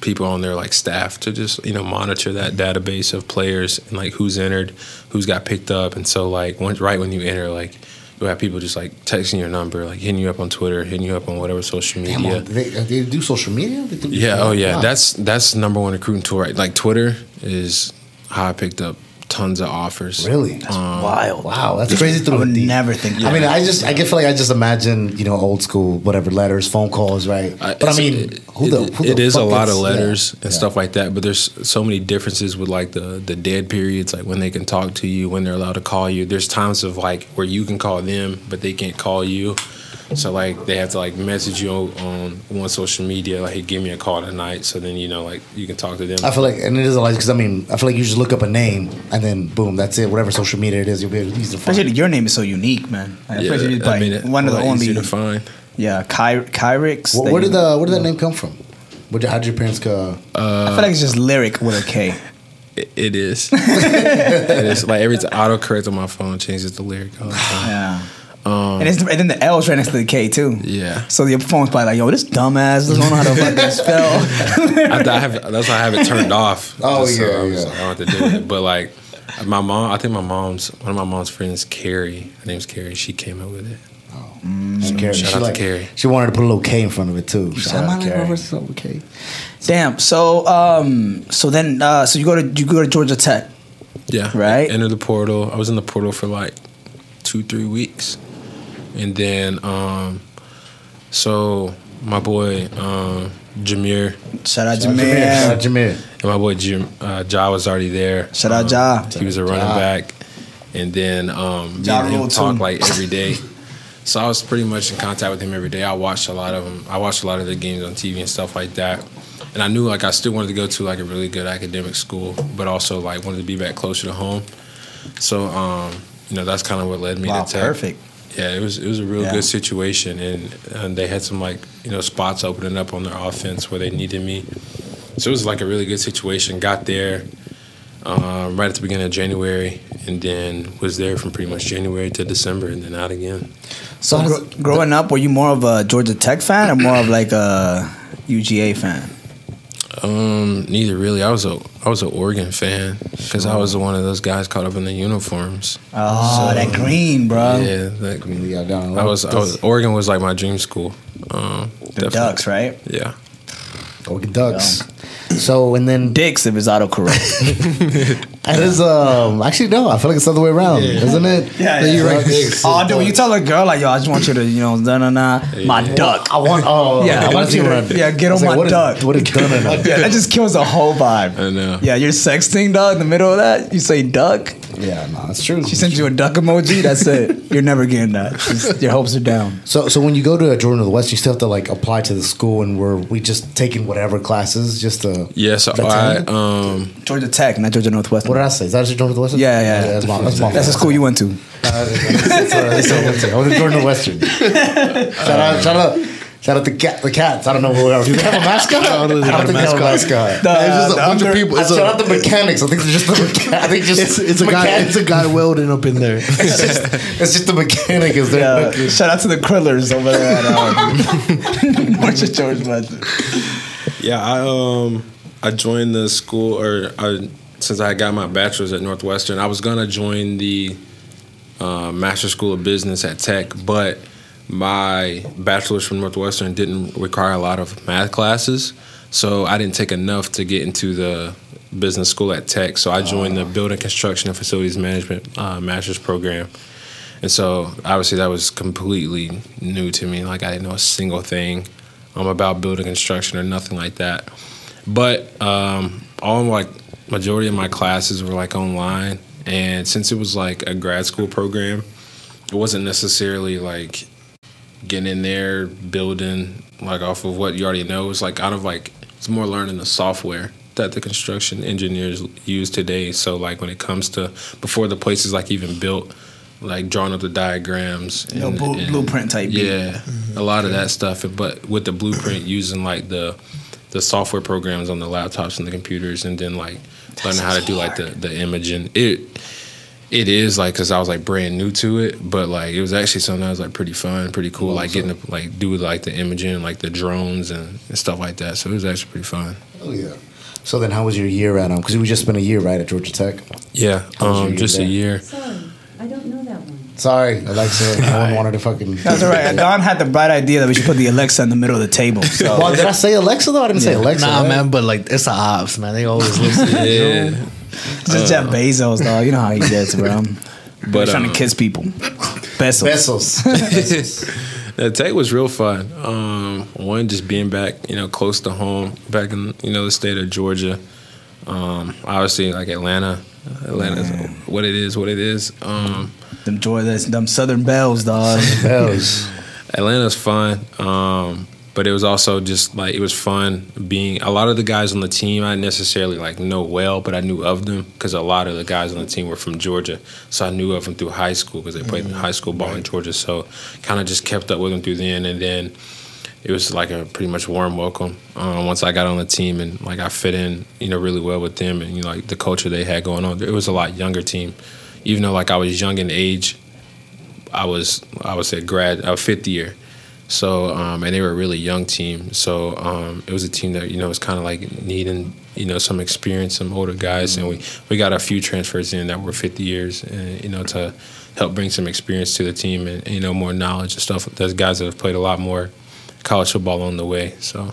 people on their like staff to just you know monitor that database of players and like who's entered, who's got picked up, and so like once right when you enter, like you'll have people just like texting your number, like hitting you up on Twitter, hitting you up on whatever social media. Damn, they, they do social media. Do- Yeah, oh yeah, Wow. that's that's number one recruiting tool, right? Like Twitter is how I picked up tons of offers. really um, Wild. wow. That's crazy. I would the deep. never think. I mean, I just I can feel like I just imagine you know old school whatever letters, phone calls, right? I- but I it's- mean, it- who the, it- who the it is a lot gets- of letters yeah, and yeah. stuff like that. But there's so many differences with like the the dead periods, like when they can talk to you, when they're allowed to call you. There's times of like where you can call them, but they can't call you. So like they have to like message you on, on one social media, like hey, give me a call tonight. So then you know like you can talk to them. I feel like, and it is a lot because I mean, I feel like you just look up a name and then boom, that's it. Whatever social media it is, you'll be able to easily find. Especially your name is so unique, man. Like, yeah, especially I mean, it- one of the only. to find. Yeah, Ky- Kyric. Where, where did the where did that name come from? Where did, how did your parents go? I feel like it's just lyric with a K. It, it is. [LAUGHS] it is like every time autocorrect on my phone changes the lyric all the time. Yeah. and, it's, and then the L's right next to the K too. Yeah. So your phone's probably like, yo, this dumbass doesn't know how to fucking [LAUGHS] spell. I, I have that's why I have it turned off. [LAUGHS] Oh, Just yeah, I, was yeah. like, I don't have to do it. But like my mom, I think my mom's one of my mom's friends, Carrie. Her name's Carrie. She came up with it. She, Carrie. shout she, out to Carrie. she wanted to put a little K in front of it too. Shout out out to Carrie. to K. Damn. So um, so then uh, so you go to you go to Georgia Tech. Yeah. Right. Enter the portal. I was in the portal for like two, three weeks, and then um, so my boy um, Jahmyr Shout out Shout out Jahmyr. Jahmyr. and my boy Jim uh, Ja was already there. Shout out Um, Ja. He was a running Ja. back, and then um, me and him talk like every day. [LAUGHS] So I was pretty much in contact with him every day. I watched a lot of him. I watched a lot of the games on TV and stuff like that. And I knew like I still wanted to go to like a really good academic school, but also like wanted to be back closer to home. So um, you know that's kind of what led me Wow, to Tech. perfect. Yeah, it was it was a real Yeah. good situation, and, and they had some like you know spots opening up on their offense where they needed me. So it was like a really good situation. Got there um, right at the beginning of January, and then was there from pretty much January to December, and then out again. So gro- growing up, were you more of a Georgia Tech fan or more of like a UGA fan? Um, neither really. I was a I was an Oregon fan because I was one of those guys caught up in the uniforms. Oh, that green, bro. Yeah, that, Yeah, down I was, I was Oregon was like my dream school. Um, The definitely. Ducks, right? Yeah. Oregon Ducks. So and then Dicks if it's autocorrect. [LAUGHS] it is um actually no, I feel like it's the other way around, isn't it? Yeah, That yeah. you rank Ducks. oh, dude, when you tell a girl like, yo, I just want you to, you know, da na na, my duck. I want oh [LAUGHS] Yeah, I I want you to- I- yeah, get I was on my what is- duck. what is done in it? Yeah, that just kills the whole vibe. I know. Yeah, you're sexting, dog. In the middle of that, you say duck. Yeah, no, that's true. She sends you a duck emoji. That's it. You're never getting that. Just- your hopes are down. So, so when you go to Georgia Northwestern, you still have to like apply to the school, and we're we just taking whatever classes just to? Yeah, so I um Georgia Tech, not Georgia Northwestern. What did I say? Is that Jordan of the West? Yeah, yeah. that's my, that's my That's the school you went to. Uh, it's a- it's a- it's a- I was at Jordan of the Western. shout out, shout out, shout out the cat, the cats. I don't know who else. Do they have a mascot? I don't, they got a think they have a mascot. It's just a the bunch of people. I It's shout out the mechanics. I think they're just the mechanic. I think just it's, it's a guy. It's a guy welding up in there. [LAUGHS] It's just, it's just the mechanic is there. Yeah, shout out to the Krillers over there at [LAUGHS] March of George Washington. Yeah, I um I joined the school or I since I got my bachelor's at Northwestern, I was gonna join the uh, Master School of Business at Tech, but my bachelor's from Northwestern didn't require a lot of math classes, so I didn't take enough to get into the business school at Tech. So I joined the Building Construction and Facilities Management uh, master's program. And so obviously that was completely new to me. Like I didn't know a single thing um, about building construction or nothing like that. But um, all like majority of my classes were like online, and since it was like a grad school program, it wasn't necessarily like getting in there building like off of what you already know. It's like kind of like it's more learning the software that the construction engineers use today. So like when it comes to before the place is like even built, like drawing up the diagrams, No, blu- blueprint type beat. Yeah, a lot of that stuff. But with the blueprint, using like the the software programs on the laptops and the computers, and then like learning how to do like the the imaging. It It is like because I was like brand new to it, but like it was actually something that was like pretty fun, pretty cool. Like getting to like do like the imaging, like the drones and, and stuff like that. So it was actually pretty fun. Oh yeah. So then, how was your year at um? Because we just spent a year right at Georgia Tech. Yeah, How was your um, year just a year. Sorry, I don't know that one. Sorry, Alexa. No one wanted to fucking. That's all right. [LAUGHS] Don had the bright idea that we should put the Alexa in the middle of the table. [LAUGHS] So Well, did I say Alexa though? I didn't say Alexa. Nah, right? man, but like it's the ops, man. They always listen. [LAUGHS] Yeah, just Jeff Bezos, dog. You know how he gets, bro. [LAUGHS] but But trying um, to kiss people. Bezos. Pesos. The tech was real fun. Um, one, just being back, you know, close to home, back in you know the state of Georgia. Um, obviously, like Atlanta, Atlanta's what it is, what it is. Um, Them Jordans, them Southern Belles, dog. Belles. [LAUGHS] Atlanta's fun, um, but it was also just like it was fun being a lot of the guys on the team. I didn't necessarily like know well, but I knew of them because a lot of the guys on the team were from Georgia, so I knew of them through high school because they played high school ball in Georgia. So kind of just kept up with them through then, and then it was like a pretty much warm welcome um, once I got on the team and like I fit in, you know, really well with them and you know like the culture they had going on. It was a lot younger team, even though like I was young in age. I was I would say grad uh, fifth year, so um, and they were a really young team. So um, it was a team that you know was kind of like needing you know some experience, some older guys, and we we got a few transfers in that were 50 years, and you know to help bring some experience to the team and you know more knowledge and stuff. There's guys that have played a lot more college football on the way, so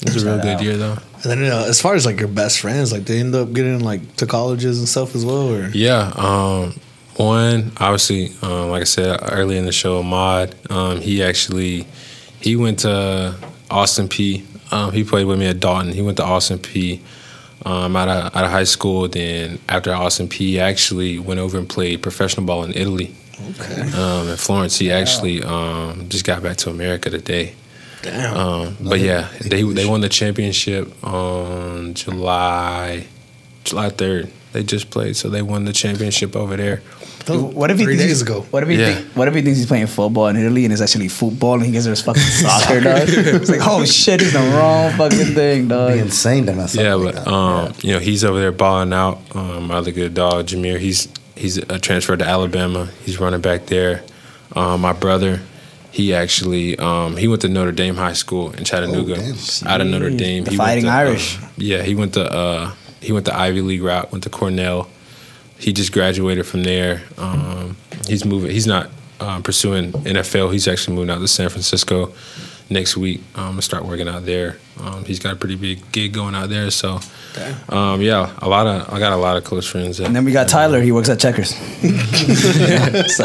it was a real good year though. And then you know, as far as like your best friends, like they end up getting like to colleges and stuff as well, or Yeah. Um, one, obviously, um, like I said earlier in the show, Ahmad, um, he actually he went to Austin Peay. Um, he played with me at Dalton. He went to Austin Peay. Um, out of out of high school. Then after Austin Peay, he actually went over and played professional ball in Italy. okay, Um, in Florence, he actually um, just got back to America today. damn, Um, but yeah, they they won the championship on July July third. They just played, so they won the championship over there. That was What if he three thinks days he's- ago? What if he Yeah. think, What if he thinks he's playing football in Italy and it's actually football and he gets there's fucking [LAUGHS] soccer, dog? It's like, oh shit, he's the wrong fucking thing, dog. Be dog. insane to myself. Yeah, like but that. um, you know he's over there balling out. Um, my other good dog, Jahmyr, he's he's a transfer to Alabama. He's running back there. Um, my brother, he actually um, he went to Notre Dame High School in Chattanooga. damn. out of Notre Dame, The he went Fighting to, Irish. uh, yeah, he went to uh, he went to Ivy League route. Went to Cornell. He just graduated from there. Um, he's moving. He's not um, pursuing NFL. He's actually moving out to San Francisco next week. I'm Um, to start working out there. Um, he's got a pretty big gig going out there. So, um, yeah, a lot of I got a lot of close friends. There. And then we got Tyler. He works at Checkers. [LAUGHS] so,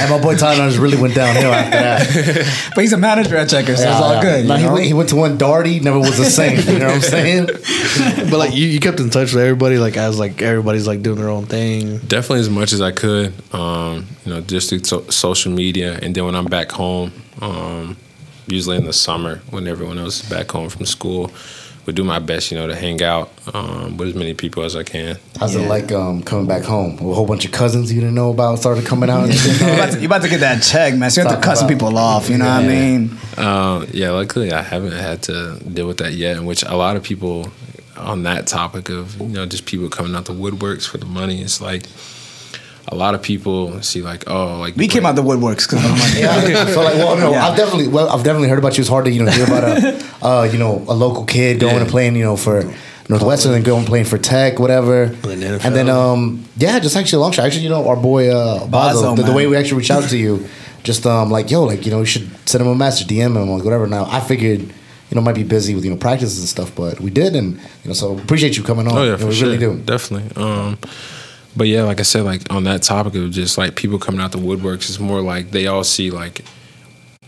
and my boy Tyler just really went downhill after that. [LAUGHS] but he's a manager at Checkers, so it's all Yeah, good. Nah, you he, went, he went to one Darty, never was the same. You know what I'm saying? [LAUGHS] but like you, you kept in touch with everybody, like as like everybody's like doing their own thing. Definitely as much as I could. Um, you know, just through so- social media, and then when I'm back home, um, usually in the summer when everyone else is back home from school, would do my best, you know, to hang out um, with as many people as I can. How's it like um, coming back home? A whole bunch of cousins you didn't know about started coming out. And [LAUGHS] you, dog? about to, you about to get that check, man. So you have to cut some people off. You know what I mean? Um, yeah, luckily I haven't had to deal with that yet. In which a lot of people on that topic of you know just people coming out the woodworks for the money. It's like a lot of people see like oh like We came out the woodworks because of the money. Yeah, I feel like well, no, Yeah. I've definitely well, I've definitely heard about you. It's hard to you know hear about a [LAUGHS] uh, you know a local kid going Yeah. and playing you know for Northwestern and going playing for Tech, whatever. then NFL. And then um yeah, just actually a long shot. Actually, you know our boy uh, Bazzo, Bazzo, the, the way we actually reached out to you, just um like yo like you know you should send him a message, DM him like whatever. Now I figured. You know, might be busy with you know practices and stuff, but we did, and you know, so appreciate you coming on. Oh yeah, for we sure, really do. definitely. Um, but yeah, like I said, like on that topic of just like people coming out the woodworks, it's more like they all see like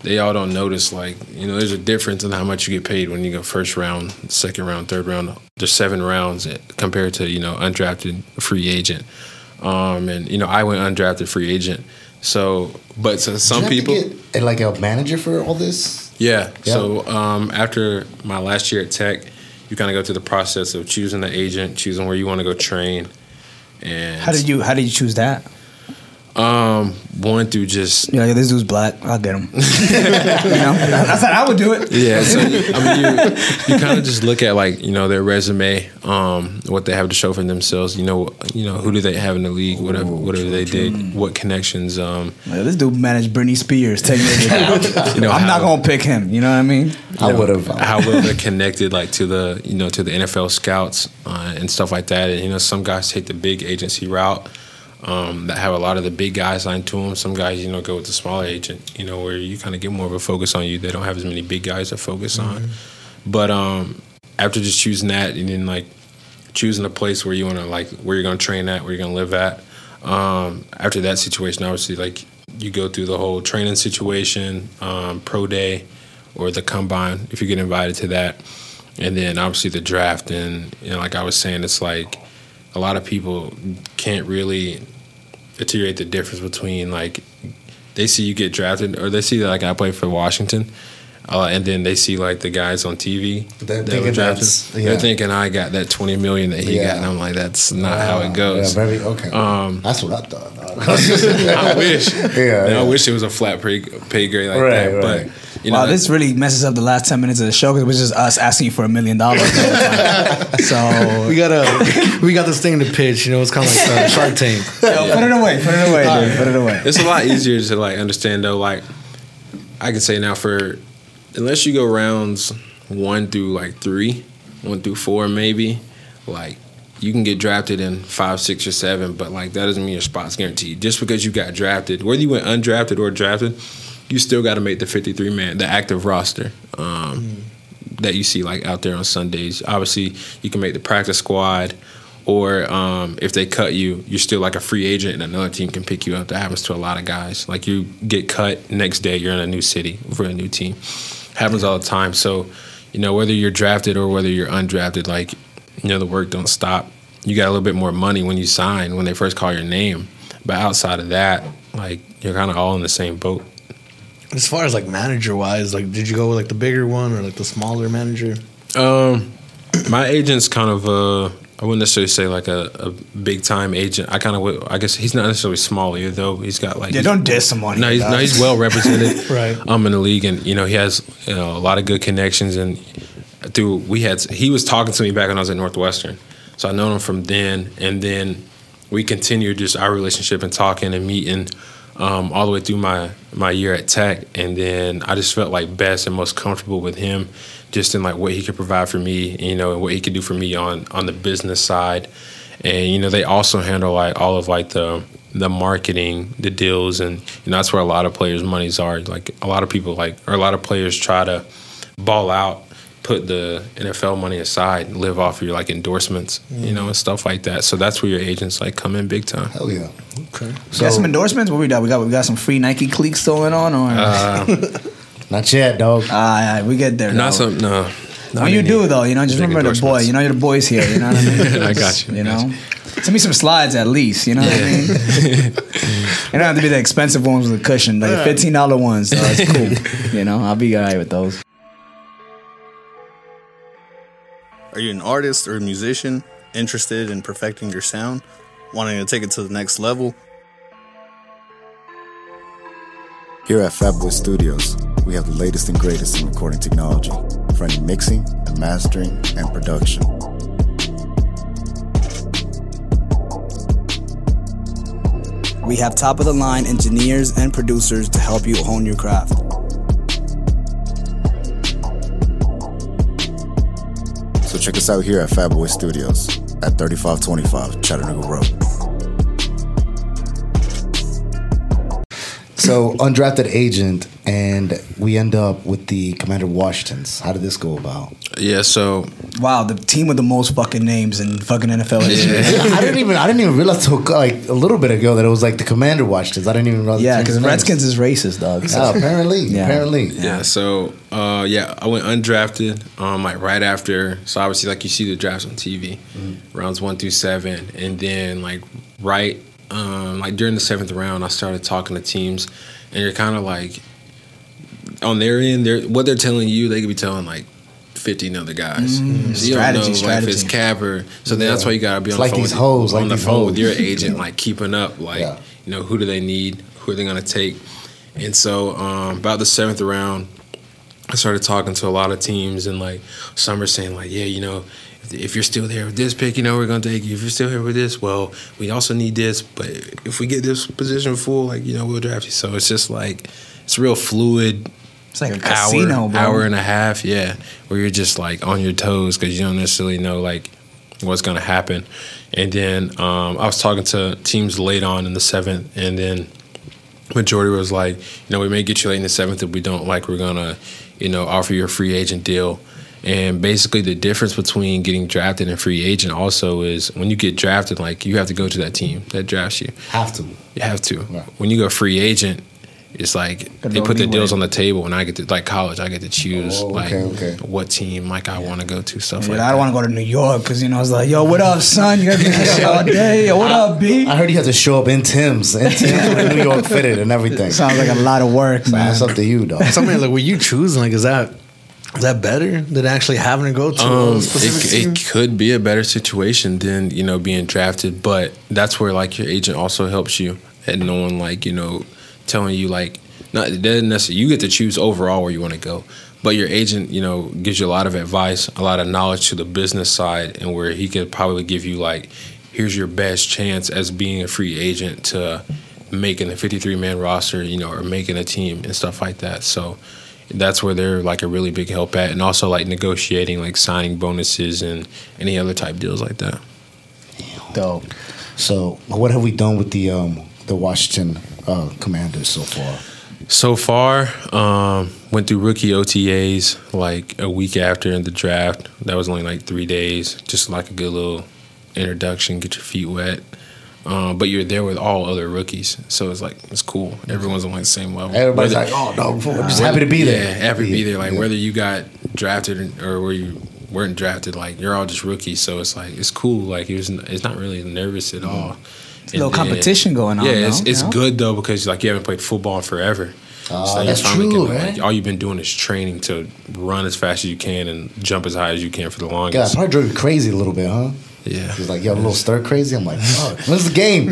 they all don't notice like you know there's a difference in how much you get paid when you go first round, second round, third round. There's seven rounds compared to you know undrafted free agent. Um, and you know I went undrafted free agent. So, but to some people, get, uh, like a manager for all this. yeah. Yeah. So um, after my last year at Tech, you kind of go through the process of choosing the agent, choosing where you want to go train. And How did you How did you choose that? Um, one through just You're like, this dude's black. I'll get him. [LAUGHS] [LAUGHS] you know, that's how I would do it. yeah. So you- I mean, you, you kind of just look at like you know their resume, um, what they have to show for themselves. You know, you know who do they have in the league, whatever, whatever they did, what connections. Um, Like, this dude managed Britney Spears ten years ago. [LAUGHS] You know, I'm not gonna pick him. You know what I mean? I would have. how well they're connected like to the you know to the NFL scouts uh, and stuff like that. And you know, some guys take the big agency route um, that have a lot of the big guys signed to them. Some guys you know go with the smaller agent, you know, where you kind of get more of a focus on you. They don't have as many big guys to focus on. But um, after just choosing that and then like choosing a place where you want to like where you're going to train at, where you're going to live at. Um, after that situation, obviously, like you go through the whole training situation, um, pro day, or the combine if you get invited to that, and then obviously the draft. And you know, like I was saying, it's like a lot of people can't really articulate the difference between like they see you get drafted or they see that like I play for Washington. Uh, and then they see like the guys on TV They're that thinking were drafted. that's- They're thinking I got that twenty million that he Yeah. got, and I'm like, that's not how it goes. Yeah, very okay. Um, That's what I thought. [LAUGHS] I wish. [LAUGHS] Yeah, yeah. I wish it was a flat pay, pay grade like Right, that. right. But you know, this really messes up the last ten minutes of the show because it was just us asking you for a million dollars. the whole time. [LAUGHS] So We got a we got this thing to pitch. You know, it's kind of like uh, Shark Tank. [LAUGHS] Yo, put it away, put it away, dude. Put it away. it's a lot easier to like understand though. Like I can say now for unless you go rounds one through like three, one through four maybe, like you can get drafted in five, six, or seven, but like that doesn't mean your spot's guaranteed. Just because you got drafted, whether you went undrafted or drafted, you still got to make the fifty-three man, the active roster. Um, that you see like out there on Sundays. Obviously, you can make the practice squad, or um, if they cut you, you're still like a free agent, and another team can pick you up. That happens to a lot of guys. Like you get cut next day, you're in a new city for a new team. Happens all the time. So, you know, whether you're drafted or whether you're undrafted, like you know, the work don't stop. You got a little bit more money when you sign when they first call your name, but outside of that, like you're kind of all in the same boat. As far as like manager wise, like did you go with like the bigger one or like the smaller manager? Um, my agent's kind of uh, I wouldn't necessarily say like a, a big time agent. I kind of would. I guess he's not necessarily small either, though. He's got like Yeah, don't diss someone. no, he's no, he's well represented. [LAUGHS] Right. Um, in the league, and you know he has you know a lot of good connections, and through we had he was talking to me back when I was at Northwestern, so I known him from then, and then we continued just our relationship and talking and meeting. Um, all the way through my my year at Tech, and then I just felt like best and most comfortable with him, just in like what he could provide for me, you know, and what he could do for me on on the business side, and you know they also handle like all of like the the marketing, the deals, and you know that's where a lot of players' monies are. Like a lot of people like or a lot of players try to ball out, put the NFL money aside, and live off of your like endorsements, you know, and stuff like that. So that's where your agents like come in big time. Hell yeah. Okay. So, got some endorsements? What we got? We got we got some free Nike cleats going on, or Uh, [LAUGHS] not yet, dog. Ah, yeah, we get there. not though. some no. not When you do though, you know, just remember the boy. You know, you're the boys here. You know what I mean? [LAUGHS] I got you, You I got know, send me some slides at least. You know what I mean? [LAUGHS] you don't have to be the expensive ones with a cushion, like the fifteen dollar ones. So it's cool. you know, I'll be alright with those. Are you an artist or a musician interested in perfecting your sound, wanting to take it to the next level? Here at Fatboy Studios, we have the latest and greatest in recording technology for any mixing and mastering and production. We have top of the line engineers and producers to help you hone your craft. Check us out here at Fatboy Studios at 3525 Chattanooga Road. So undrafted agent, and we end up with the Commander Washingtons. How did this go about? Yeah, so Wow, the team with the most fucking names in fucking NFL history. [LAUGHS] I didn't even I didn't even realize till like a little bit ago that it was like the Commander Washingtons. I didn't even realize. Yeah, because Redskins is racist, dog. names. Oh, apparently, Yeah. apparently. Yeah. So uh, yeah, I went undrafted. Um, like right after. So obviously, like you see the drafts on TV, rounds one through seven, and then like right, um, like during the seventh round, I started talking to teams, and you're kind of like, on their end, they're what they're telling you, they could be telling like. 15 other guys. So you don't Strategy, know like, if it's strategy. Cap or so then that's why you gotta be on like the phone these with, hoes, on like the phone hoes. with your [LAUGHS] agent, like keeping up, like Yeah. you know, who do they need? Who are they going to take? And so um, about the seventh round, I started talking to a lot of teams, and like some are saying, like, yeah, you know, if, you're still there with this pick, you know, we're gonna take you. If you're still here with this, well, we also need this. But if we get this position full, like, you know, we'll draft you. So it's just like it's real fluid. It's like a Hour, casino, bro. hour and a half, yeah, where you're just like on your toes because you don't necessarily know like what's gonna happen. And then um, I was talking to teams late on in the seventh, and then majority was like, you know, we may get you late in the seventh if we don't like, we're gonna, you know, offer you a free agent deal. And basically, the difference between getting drafted and free agent also is when you get drafted, like you have to go to that team that drafts you. Have to. You have to. Right. When you go free agent, it's like Got they put the leeway. deals on the table, and I get to like college. I get to choose Oh, like okay, okay. what team like I want to go to stuff Yeah, like I that. don't want to go to New York because you know it's like, yo, what up, son? You gotta be [LAUGHS] this shit all day. Yo, what up, B? I heard you had to show up in Tim's, in Tim's with New York fitted and everything. Sounds like a lot of work, man. That's up to you, dog. Something like, were you choosing? Like, is that is that better than actually having to go to Um, a specific it, it could be a better situation than you know being drafted, but that's where like your agent also helps you and knowing like you know telling you like not doesn't necessarily you get to choose overall where you want to go, but your agent you know gives you a lot of advice, a lot of knowledge to the business side, and where he could probably give you like here's your best chance as being a free agent to making a 53 man roster, you know, or making a team and stuff like that. So that's where they're like a really big help at, and also like negotiating like signing bonuses and any other type deals like that. Dope. So, what have we done with the um, the Washington uh, Commanders so far? So far, um, went through rookie OTAs like a week after in the draft. That was only like three days, just like a good little introduction, get your feet wet. Um, but you're there with all other rookies, so it's like it's cool. Everyone's on like the same level. Everybody's Whether- like, "Oh no, I'm just happy to be there." Yeah, happy to be there. Like Yeah. whether you got drafted or where you weren't drafted, like you're all just rookies. So it's like it's cool. Like it was, it's not really nervous at all. a little competition going on, Yeah, it's though, it's you know? good though because like you haven't played football in forever. Oh, So that's true, getting, man. like, all you've been doing is training to run as fast as you can and jump as high as you can for the longest. God, longest. probably drove you crazy a little bit, huh? Yeah. He's like, yo, a little stir crazy. I'm like, fuck, [LAUGHS] when's the game?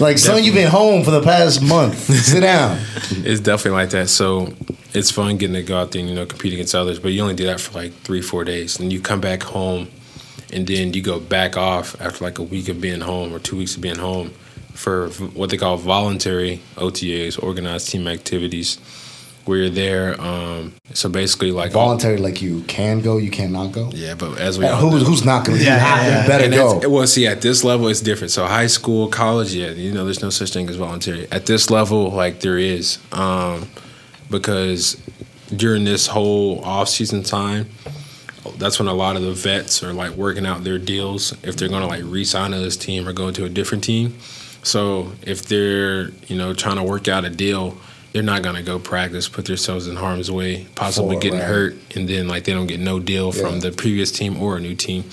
like, son, you've been home for the past month. Sit down. It's definitely like that. So it's fun getting to go out there and you know compete against others, but you only do that for like three, four days, and you come back home, and then you go back off after like a week of being home or two weeks of being home for what they call voluntary OTAs, organized team activities, where you're there. Um, so basically, like Voluntary, like you can go, you cannot go. Yeah, but as we Yeah, all who's know- who's not going to? Yeah, you, yeah, yeah. better and that's- go. Well, see, at this level, it's different. So, high school, college, yeah, you know, there's no such thing as voluntary. At this level, like there is, um, because during this whole off-season time, that's when a lot of the vets are like working out their deals if they're going to like re-sign to this team or go to a different team. So, if they're you know trying to work out a deal. They're not gonna go practice, put themselves in harm's way, possibly getting right. hurt, and then like they don't get no deal from the previous team or a new team.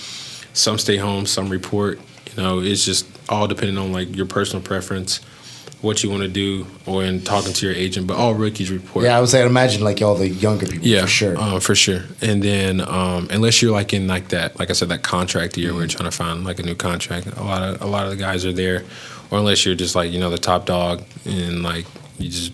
Some stay home, some report. You know, it's just all depending on like your personal preference, what you want to do, or in talking to your agent. But all rookies report. Yeah, I would say, I'd imagine like all the younger people. Yeah, for sure. uh, for sure. And then um, unless you're like in like that, like I said, that contract year Mm-hmm. where you're trying to find like a new contract, a lot of a lot of the guys are there, or unless you're just like you know the top dog and like you just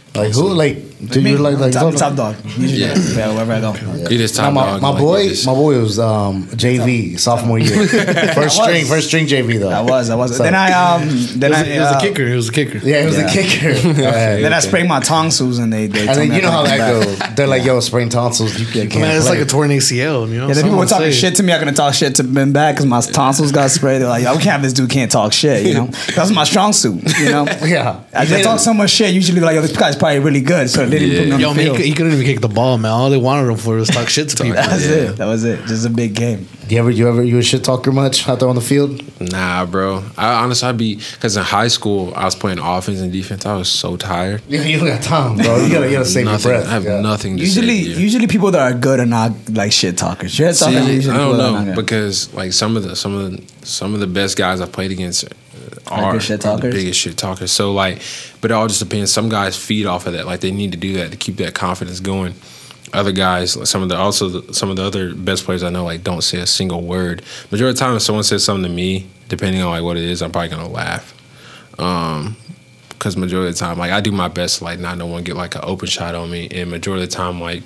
like who? Like, do you like like top, top dog? Usually, Yeah. yeah. wherever I go. you just Now, top my, dog. my boy, you just- my boy was um, JV sophomore year, [LAUGHS] first string, first string JV though. I was, I was. So- then I um, [LAUGHS] It then was, I a, it was uh, a kicker. It was a kicker. Yeah, it was Yeah. a kicker. [LAUGHS] Yeah. Then I sprained my tonsils and they. they And then you know how that goes. They're like, "Yo, sprained tonsils, you, you can't Man, it's like a torn ACL. You know, Yeah, the people were talking shit to me. I couldn't talk shit to Ben back because my tonsils got sprayed. They're like, "Yo, we can't have this dude can't talk shit." You know, that's my strong suit. You know, Yeah. I talk so much shit. Usually, like, "Yo, this guy's probably really good," so they didn't put me on Yo, the man, he, field. cou- he couldn't even kick the ball, man. All they wanted him for was talk shit to [LAUGHS] people. That was Yeah. it. That was it. Just a big game. Do you ever, you ever, you a shit talker much out there on the field? Nah, bro. I honestly, I'd be because in high school I was playing offense and defense. I was so tired. [LAUGHS] You, you don't got time, bro. You gotta, you gotta save nothing. your breath. I have yeah. nothing to Usually, say. to you. usually people that are good are not like shit talkers. Shit See, talkers are I usually don't that are know good. because like some of the some of the some of the best guys I've played against are, good shit the biggest shit talkers. So like, but it all just depends. Some guys feed off of that. Like they need to do that to keep that confidence going. Other guys, some of the also the, some of the other best players I know, like don't say a single word. Majority of the time, if someone says something to me, depending on like what it is, I'm probably gonna laugh. Um, because majority of the time, like I do my best to like not no one get like an open shot on me, and majority of the time, like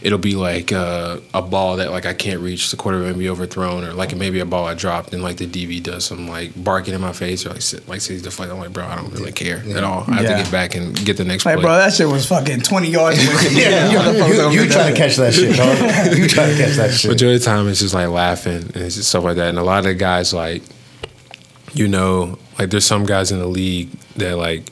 it'll be like uh, a ball that like I can't reach, the quarterback may be overthrown, or like it may be a ball I dropped, and like the DB does some like barking in my face or like sit, like sees the flight. I'm like, bro, I don't really care at all. I have Yeah. to get back and get the next Like, play. bro, that shit was fucking 20 yards away from. [LAUGHS] Yeah, You motherfuckers you, you trying to catch that shit, dog. You trying to catch that shit. Majority of the time, it's just like laughing and it's just stuff like that. And a lot of the guys, like, you know, like there's some guys in the league that like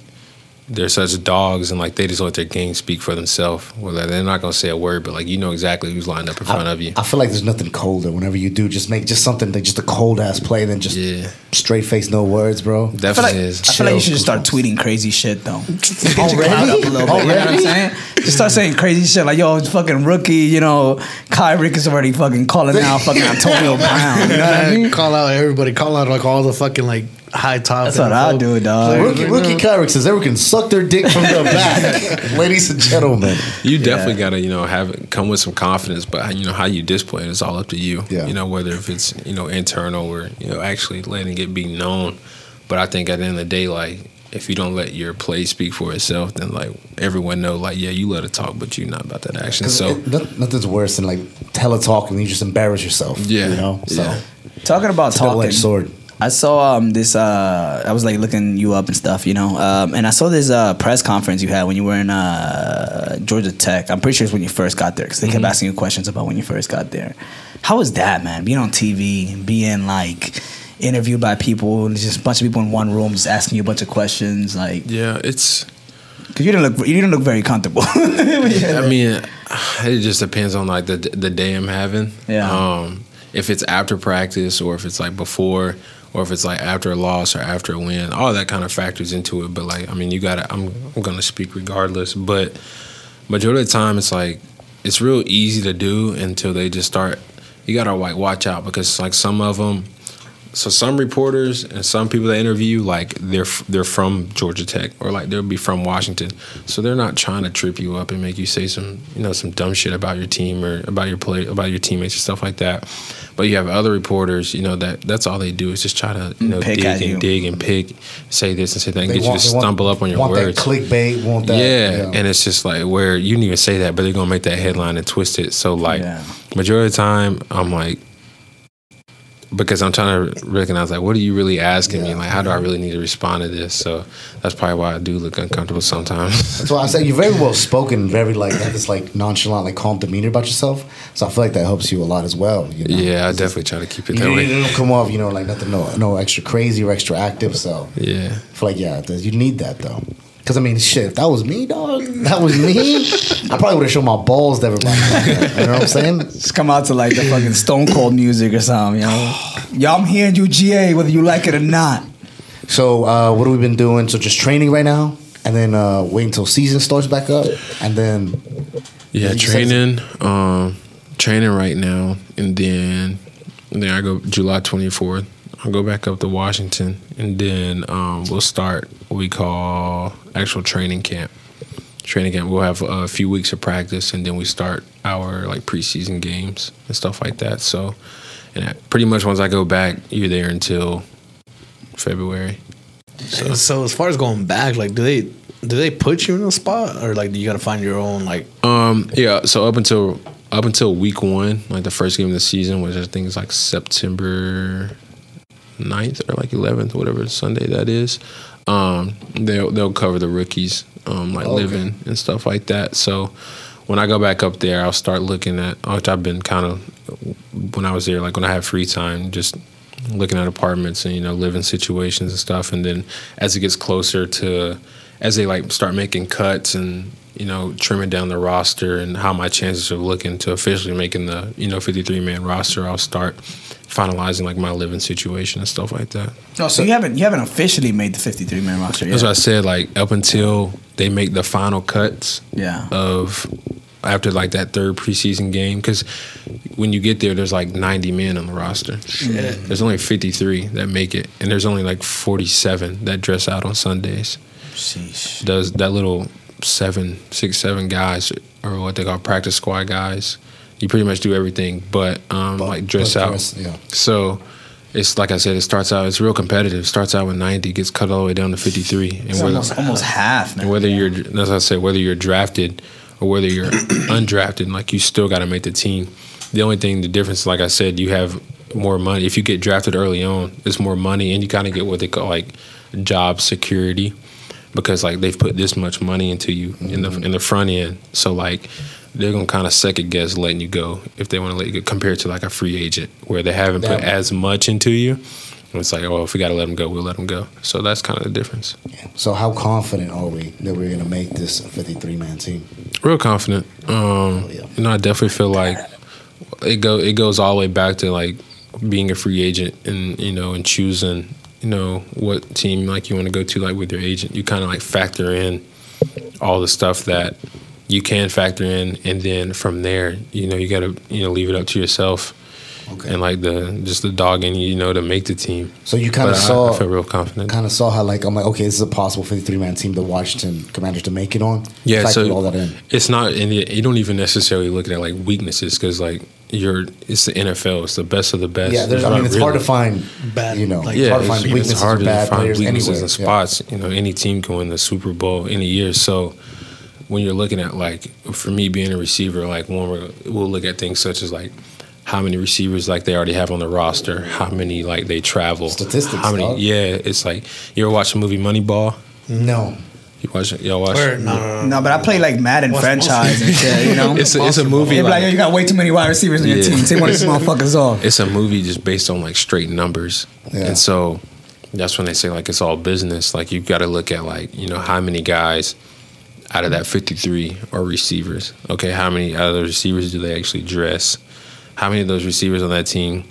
they're such dogs and like they just let their game speak for themselves. Well, like, they're not gonna say a word, but like you know exactly who's lined up in front of you. I feel like there's nothing colder whenever you do just make just something that just a cold ass play and then just Yeah. straight face, no words, bro. I feel, Definitely like, is. I feel like you should just start tweeting crazy shit though. [LAUGHS] Get your Already? clout up a little bit. You know what I'm saying? Just start saying crazy shit like, "Yo, it's fucking rookie." You know, Kyric is already fucking calling out fucking Antonio Brown. You know what I [LAUGHS] mean? Call out everybody. Call out like all the fucking like high top. That's what I do, it, dog. Rookie, rookie uh, Kyric says everyone can suck their dick from the [LAUGHS] back, ladies and gentlemen. You definitely gotta, you know, have it come with some confidence, but you know how you display it is all up to you. Yeah. You know whether if it's you know internal or you know actually letting it be known. But I think at the end of the day, like if you don't let your play speak for itself, then like everyone know, like yeah, you let it talk, but you're not about that action. So it- nothing's worse than like teletalk and you just embarrass yourself. Yeah. you know. So Yeah. Talking about it's talking, double-edged sword. I saw um this uh I was like looking you up and stuff, you know. Um and I saw this uh press conference you had when you were in uh Georgia Tech. I'm pretty sure it's when you first got there cuz they kept asking you questions about when you first got there. How was that, man? Being on TV being like interviewed by people and just a bunch of people in one room just asking you a bunch of questions like yeah, it's cuz you didn't look you didn't look very comfortable. [LAUGHS] I mean, [SIGHS] it just depends on like the the day I'm having. Yeah. Um, if it's after practice or if it's like before or if it's like after a loss or after a win, all that kind of factors into it. But like, I mean, you gotta. I'm I'm gonna speak regardless. But majority of the time, it's like it's real easy to do until they just start. You gotta like watch out because like some of them. So some reporters and some people that interview, like they're they're from Georgia Tech or like they'll be from Washington, so they're not trying to trip you up and make you say some you know some dumb shit about your team or about your play about your teammates and stuff like that. But you have other reporters, you know that that's all they do is just try to you know Pick dig and you. dig and pick, say this and say that, and They get want- you to they want- stumble up on your want words. that clickbait, want that. yeah, and it's just like where you didn't even say that, but they're gonna make that headline and twist it. So like Yeah. majority of the time, I'm like, because I'm trying to recognize like, what are you really asking me? Like, how do I really need to respond to this? So that's probably why I do look uncomfortable sometimes. [LAUGHS] That's why I said you're very well spoken, very like have this like nonchalant, like calm demeanor about yourself. So I feel like that helps you a lot as well. You know? yeah, I definitely try to keep it You, that you way. don't come off, you know, like nothing, no, no extra crazy or extra active. So Yeah. I feel like yeah, you need that though. Because I mean, shit, if that was me, dog, that was me. I probably would have shown my balls to everybody. you know what I'm saying? Just come out to like the fucking Stone Cold music or something, you know. [GASPS] Yo, I'm hearing you GA whether you like it or not. So uh, what have we been doing? So just training right now, and then uh, wait until season starts back up, and then Yeah, training, um, training right now, and then and then I go July 24th. I'll go back up to Washington, and then um, we'll start what we call actual training camp. Training camp. We'll have a few weeks of practice, and then we start our like preseason games and stuff like that. So, and pretty much once I go back, you're there until February. So, as far as going back, like, do they do they put you in a spot, or like, do you got to find your own like? Um, yeah. So up until up until week one, like the first game of the season, which I think is like September 9th or like eleventh, whatever Sunday that is. Um, they'll they'll cover the rookies, um, like Okay. living and stuff like that. So when I go back up there, I'll start looking at which I've been kind of when I was there, like when I have free time, just looking at apartments and you know living situations and stuff. And then as it gets closer to as they like start making cuts and you know trimming down the roster and how my chances of looking to officially making the you know 53 man roster, I'll start finalizing like my living situation and stuff like that. No, so you haven't you haven't officially made the 53 man roster yet. That's what I said. Like up until they make the final cuts Yeah. of after like that third preseason game, because when you get there, there's like 90 men on the roster. Mm. There's only 53 that make it, and there's only like 47 that dress out on Sundays. Sheesh. Does that little seven, six, seven guys, or what they call practice squad guys? You pretty much do everything, but um, But- like dress but out. dress, yeah. So it's like I said, it starts out. It's real competitive. It starts out with ninety, gets cut all the way down to fifty three, and It's whether, almost almost half, and man. whether you're, as I said, whether you're drafted or whether you're [CLEARS THROAT] undrafted, like you still got to make the team. The only thing, the difference, like I said, you have more money. If you get drafted early on, it's more money, and you kind of get what they call like job security, because like they've put this much money into you in the in the front end. So like they're gonna kind of second guess letting you go if they want to let you go, compared to like a free agent where they haven't put as much into you. It's like, oh, if we got to let them go, we'll let them go. So that's kind of the difference. So how confident are we that we're gonna make this 53 man team? Real confident. Um, yeah. You know, I definitely feel like it go it goes all the way back to like being a free agent and you know and choosing you know what team like you want to go to like with your agent. You kind of like factor in all the stuff that you can factor in, and then from there, you know, you got to you know leave it up to yourself. Okay. And like the just the dog in you, you know, to make the team. So you kind of But I- saw, I, feel real confident. kind of saw how like I'm like, okay, this is a possible 53 man team, the Washington Commanders to make it on. Yeah, Factored so all that in. it's not, and you you don't even necessarily look at like weaknesses because like you're, it's the NFL, it's the best of the best. Yeah, there's, I mean, it's hard to find, Bad, you know, like, it's Yeah, hard to it's, find it's weaknesses hard or to bad find players weaknesses anywhere. and Yeah. spots. You know, any team can win the Super Bowl any year. So when you're looking at like, for me being a receiver, like one, we're- we'll look at things such as like how many receivers like they already have on the roster, how many like they travel, Statistics, How many? dog. Yeah, it's like you ever watch the movie Moneyball? No. You watch it? Y'all watch? It? no, no, no. No, but I play like Madden What's- franchise and [LAUGHS] shit. You know, It's a, it's a movie. Like, like- yo, you got way too many wide receivers on your team. Take one of these [LAUGHS] motherfuckers off. it's a movie just based on like straight numbers Yeah. and so that's when they say like it's all business like you've got to look at like you know how many guys out of that 53 are receivers. Okay how many out of those receivers do they actually dress? How many of those receivers on that team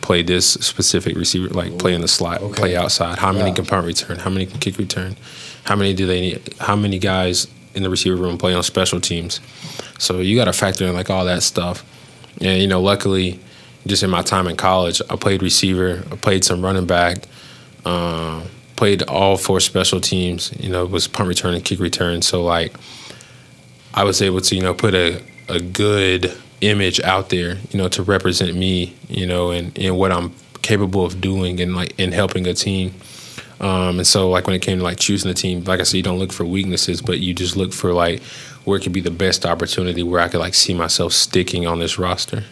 play this specific receiver like play in the slot Okay. play outside? How many Yeah. can punt return? How many can kick return? How many do they need how many guys in the receiver room play on special teams? So you got to factor in like all that stuff. And you know, luckily, just in my time in college, I played receiver, I played some running back, um, played all four special teams. You know, was punt return and kick return. So like, I was able to you know put a a good image out there, you know, to represent me, you know, and and what I'm capable of doing and like in helping a team. Um, and so, like when it came to like choosing a team, like I said, you don't look for weaknesses, but you just look for like where it could be the best opportunity where I could like see myself sticking on this roster.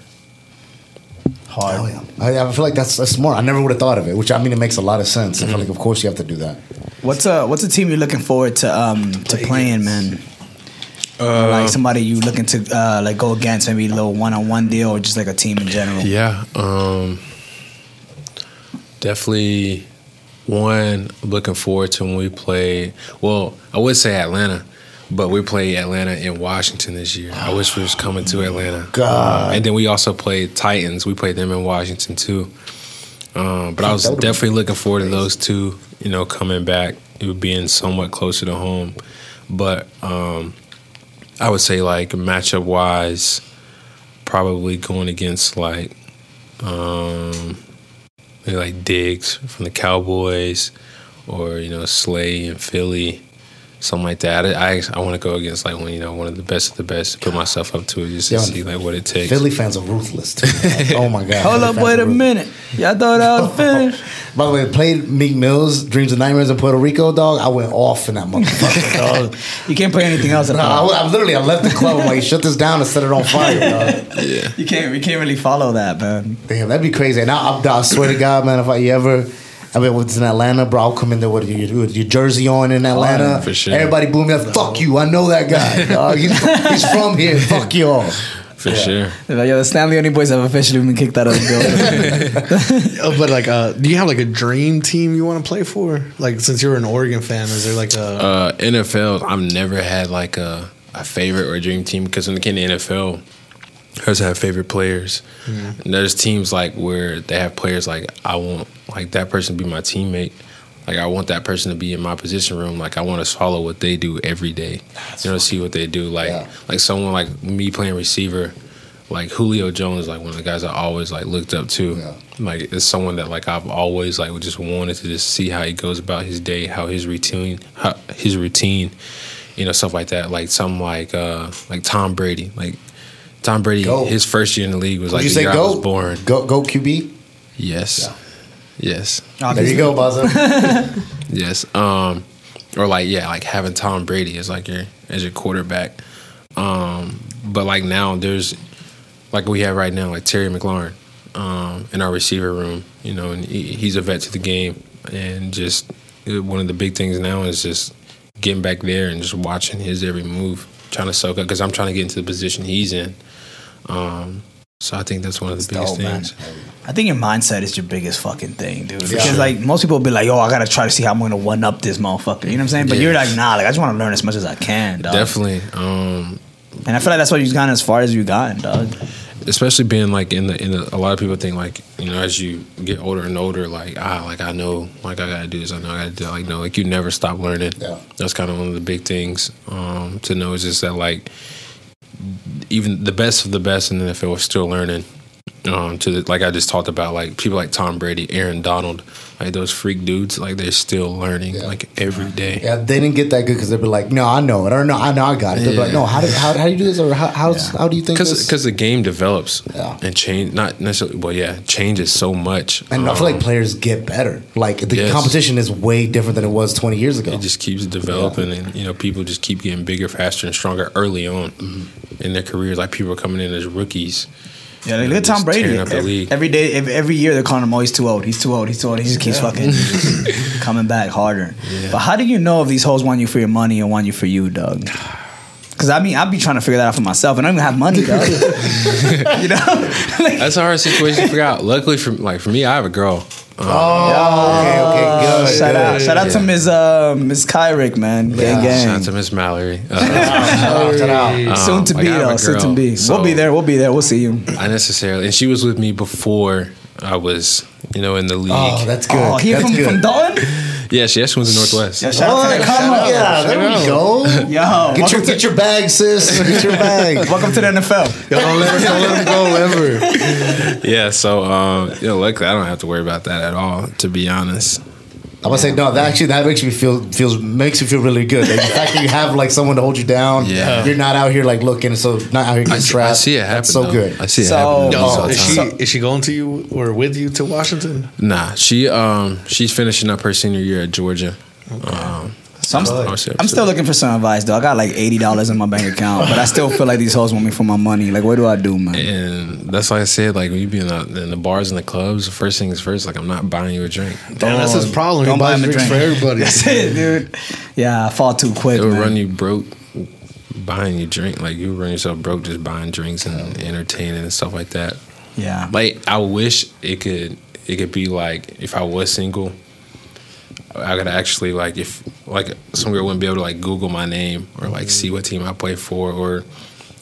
Oh, yeah. I, I feel like that's, that's smart. I never would have thought of it, which I mean, it makes a lot of sense. I feel like, of course, you have to do that. What's a what's a team you're looking forward to um to playing, man? like somebody you looking to uh, like go against, maybe a little one on one deal, or just like a team in general. Yeah, um, definitely one looking forward to when we play. Well, I would say Atlanta, but we play Atlanta in Washington this year. I wish we was coming to Atlanta. God. and then we also played Titans. We played them in Washington too. Um, but I was definitely looking forward to those two. You know, coming back, it would being somewhat closer to home. But um, I would say like matchup wise, probably going against like um, like Diggs from the Cowboys, or you know Slay in Philly, something like that. I I, I want to go against like one you know one of the best of the best, To put myself up to it just to Yeah. see like what it takes. Philly fans are ruthless. Too, man. [LAUGHS] oh my god! Hold Philly up, wait a minute. Y'all thought I was finished? [LAUGHS] By the way, played Meek Mill's, Dreams and Nightmares in Puerto Rico, dog. I went off in that motherfucker, [LAUGHS] dog. You can't play anything else. At No, I. I literally I left the club. I'm like, shut this down and set it on fire, dog. You can't. You can't really follow that, man. Damn, that'd be crazy. And I, I, I swear to God, man, if I you ever, I mean, was in Atlanta, bro, I'll come in there with your, with your jersey on in Atlanta. for sure. Everybody boom me up. Fuck you. I know that guy, [LAUGHS] dog. He's, he's from here. Fuck you all. for sure. They're like, Yo, the StanleyOni Boyz have officially been kicked out of the building. [LAUGHS] But like, uh, do you have like a dream team you want to play for? Like, since you're an Oregon fan, is there like a Uh, NFL, I've never had like a, a favorite or a dream team because when it came to NFL, I have favorite players. And there's teams like where they have players like I want like that person to be my teammate. Like I want that person to be in my position room. Like I want to follow what they do every day. you know, see what they do. Like Yeah. like someone like me playing receiver. Like Julio Jones, like one of the guys I always like looked up to. Yeah. Like it's someone that like I've always like just wanted to just see how he goes about his day, how his routine, how his routine, you know, stuff like that. Like something like uh like Tom Brady. Like Tom Brady, Go. his first year in the league was Would like you the say year I go? was born. Go, go QB. Yes. Yes. There you go, Buzzer. [LAUGHS] Yes. Um, or like yeah, like having Tom Brady as like your as your quarterback. Um, but like now there's like we have right now like Terry McLaurin um, in our receiver room. You know, and he, he's a vet to the game, and just uh, one of the big things now is just getting back there and just watching his every move, trying to soak up because I'm trying to get into the position he's in. Um, so I think that's one of the biggest dope, man. things. I think your mindset is your biggest fucking thing, dude. Because like most people be like, "Yo, I gotta try to see how I'm gonna one up this motherfucker." You know what I'm saying? But Yeah. you're like, "Nah, like I just want to learn as much as I can, dog." Definitely. Um, And I feel like that's why you've gotten as far as you've gotten, dog. especially being like in the in the, a lot of people think like you know as you get older and older like ah like I know like I gotta do this I know I gotta do that. like no like you never stop learning Yeah. that's kind of one of the big things um, to know is just that like even the best of the best in the NFL are still learning um, to the, like I just talked about like people like Tom Brady Aaron Donald like those freak dudes like they're still learning Yeah. like every day Yeah, they didn't get that good because they'd be like, "No, I know it," or "No, I know I got it." They'd be like, "No, how do how, how do you do this?" or "How how's, how do you think because this?" because the game develops Yeah. and change not necessarily well yeah changes so much and I feel like Um, players get better. Like the Yes. competition is way different than it was twenty years ago. it just keeps developing and you know people just keep getting bigger faster and stronger early on Mm-hmm. in their careers like people are coming in as rookies Yeah, like, look at Tom Brady. up the Every, league. every day, every, every year they're calling him, "Oh, he's too old. He's too old. He's too old." He just keeps fucking [LAUGHS] coming back harder. But how do you know if these hoes want you for your money or want you for you, Doug? [SIGHS] [SIGHS] [SIGHS] Because I mean, I'd be trying to figure that out for myself, and I don't even have money, Doug. [LAUGHS] you know, [LAUGHS] like, that's a hard situation to figure out luckily for like for me i have a girl um, oh, okay, okay, good. shout good. out, shout out to Yeah. Ms. Uh, Ms. Kyric, man, gang Yeah, gang. shout out to miss mallory uh, [LAUGHS] Shout out, shout out. soon to be I have though, soon to be. so- we'll be there. We'll be there. We'll see you. I necessarily and she was with me before i was you know in the league Oh, that's good. Oh, he that's from good. from Dalton. Yeah she actually went to northwest Yeah, shout out Oh, to come come on. up. Yeah, there we go. Yo, Get your, welcome, get your bag, sis. [LAUGHS] Get your bag. welcome to the NFL. Don't let, don't let him go ever. [LAUGHS] yeah so um you know luckily i don't have to worry about that at all to be honest I'm gonna say no. That actually that makes me feel feels makes me feel really good. Like, the fact that you have like someone to hold you down. Yeah. you're not out here like looking. So not out here I see, trapped. I see it happen. That's so though. good. I see it So- happen. Yo, all is she is she going to you or with you to Washington? Nah, she um she's finishing up her senior year at Georgia. Um, So I'm, oh, shit, I'm still looking for some advice, though. I got like eighty dollars in my bank account, but I still feel like these hoes want me for my money. Like, what do I do, man? And that's like I said, like when you be in the, in the bars and the clubs, the first thing is first, like I'm not buying you a drink. Damn, that's his problem. He Don't buy him a drinks drink for everybody. That's it, dude. Yeah, I fall too quick. It would man. run you broke buying you drink. Like you run yourself broke just buying drinks and entertaining and stuff like that. Yeah, Like I wish it could it could be like if I was single, I could actually like if like some girl wouldn't be able to like Google my name or like see mm-hmm. what team I play for or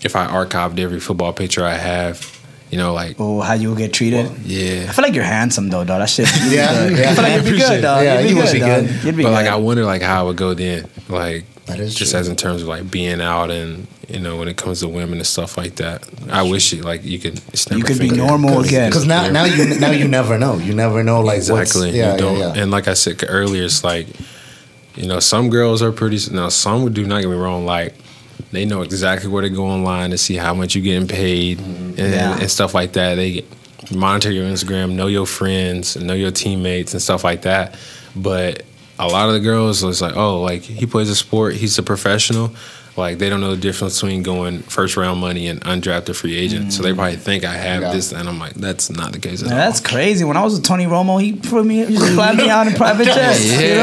if I archived every football picture I have, you know, like oh, how you would get treated? I yeah. I feel like you're handsome though, dog. That shit. Yeah, yeah. I feel like you'd be good, dog. Yeah, you'd be you would good, be good. You'd be But good. like I wonder like how it would go then. Like That is just true. as in terms of like being out and you know when it comes to women and stuff like that. I wish it like you could. It's never you could be figured. normal again. Because now, now you now you never know. You never know like exactly. what's yeah, you don't. yeah, yeah. And like I said earlier, it's like you know some girls are pretty. Now some would do not get me wrong. Like they know exactly where to go online to see how much you're getting paid mm-hmm. and, Yeah. and stuff like that. They monitor your Instagram, know your friends, know your teammates and stuff like that. But a lot of the girls it's like, oh, like he plays a sport, he's a professional. Like they don't know the difference between going first round money and undrafted free agent. So they mm. probably think I have Yeah. this, and I'm like, that's not the case at Man, all. that's crazy. When I was with Tony Romo, he put me, he just fly me out in private [LAUGHS] jets. yeah, You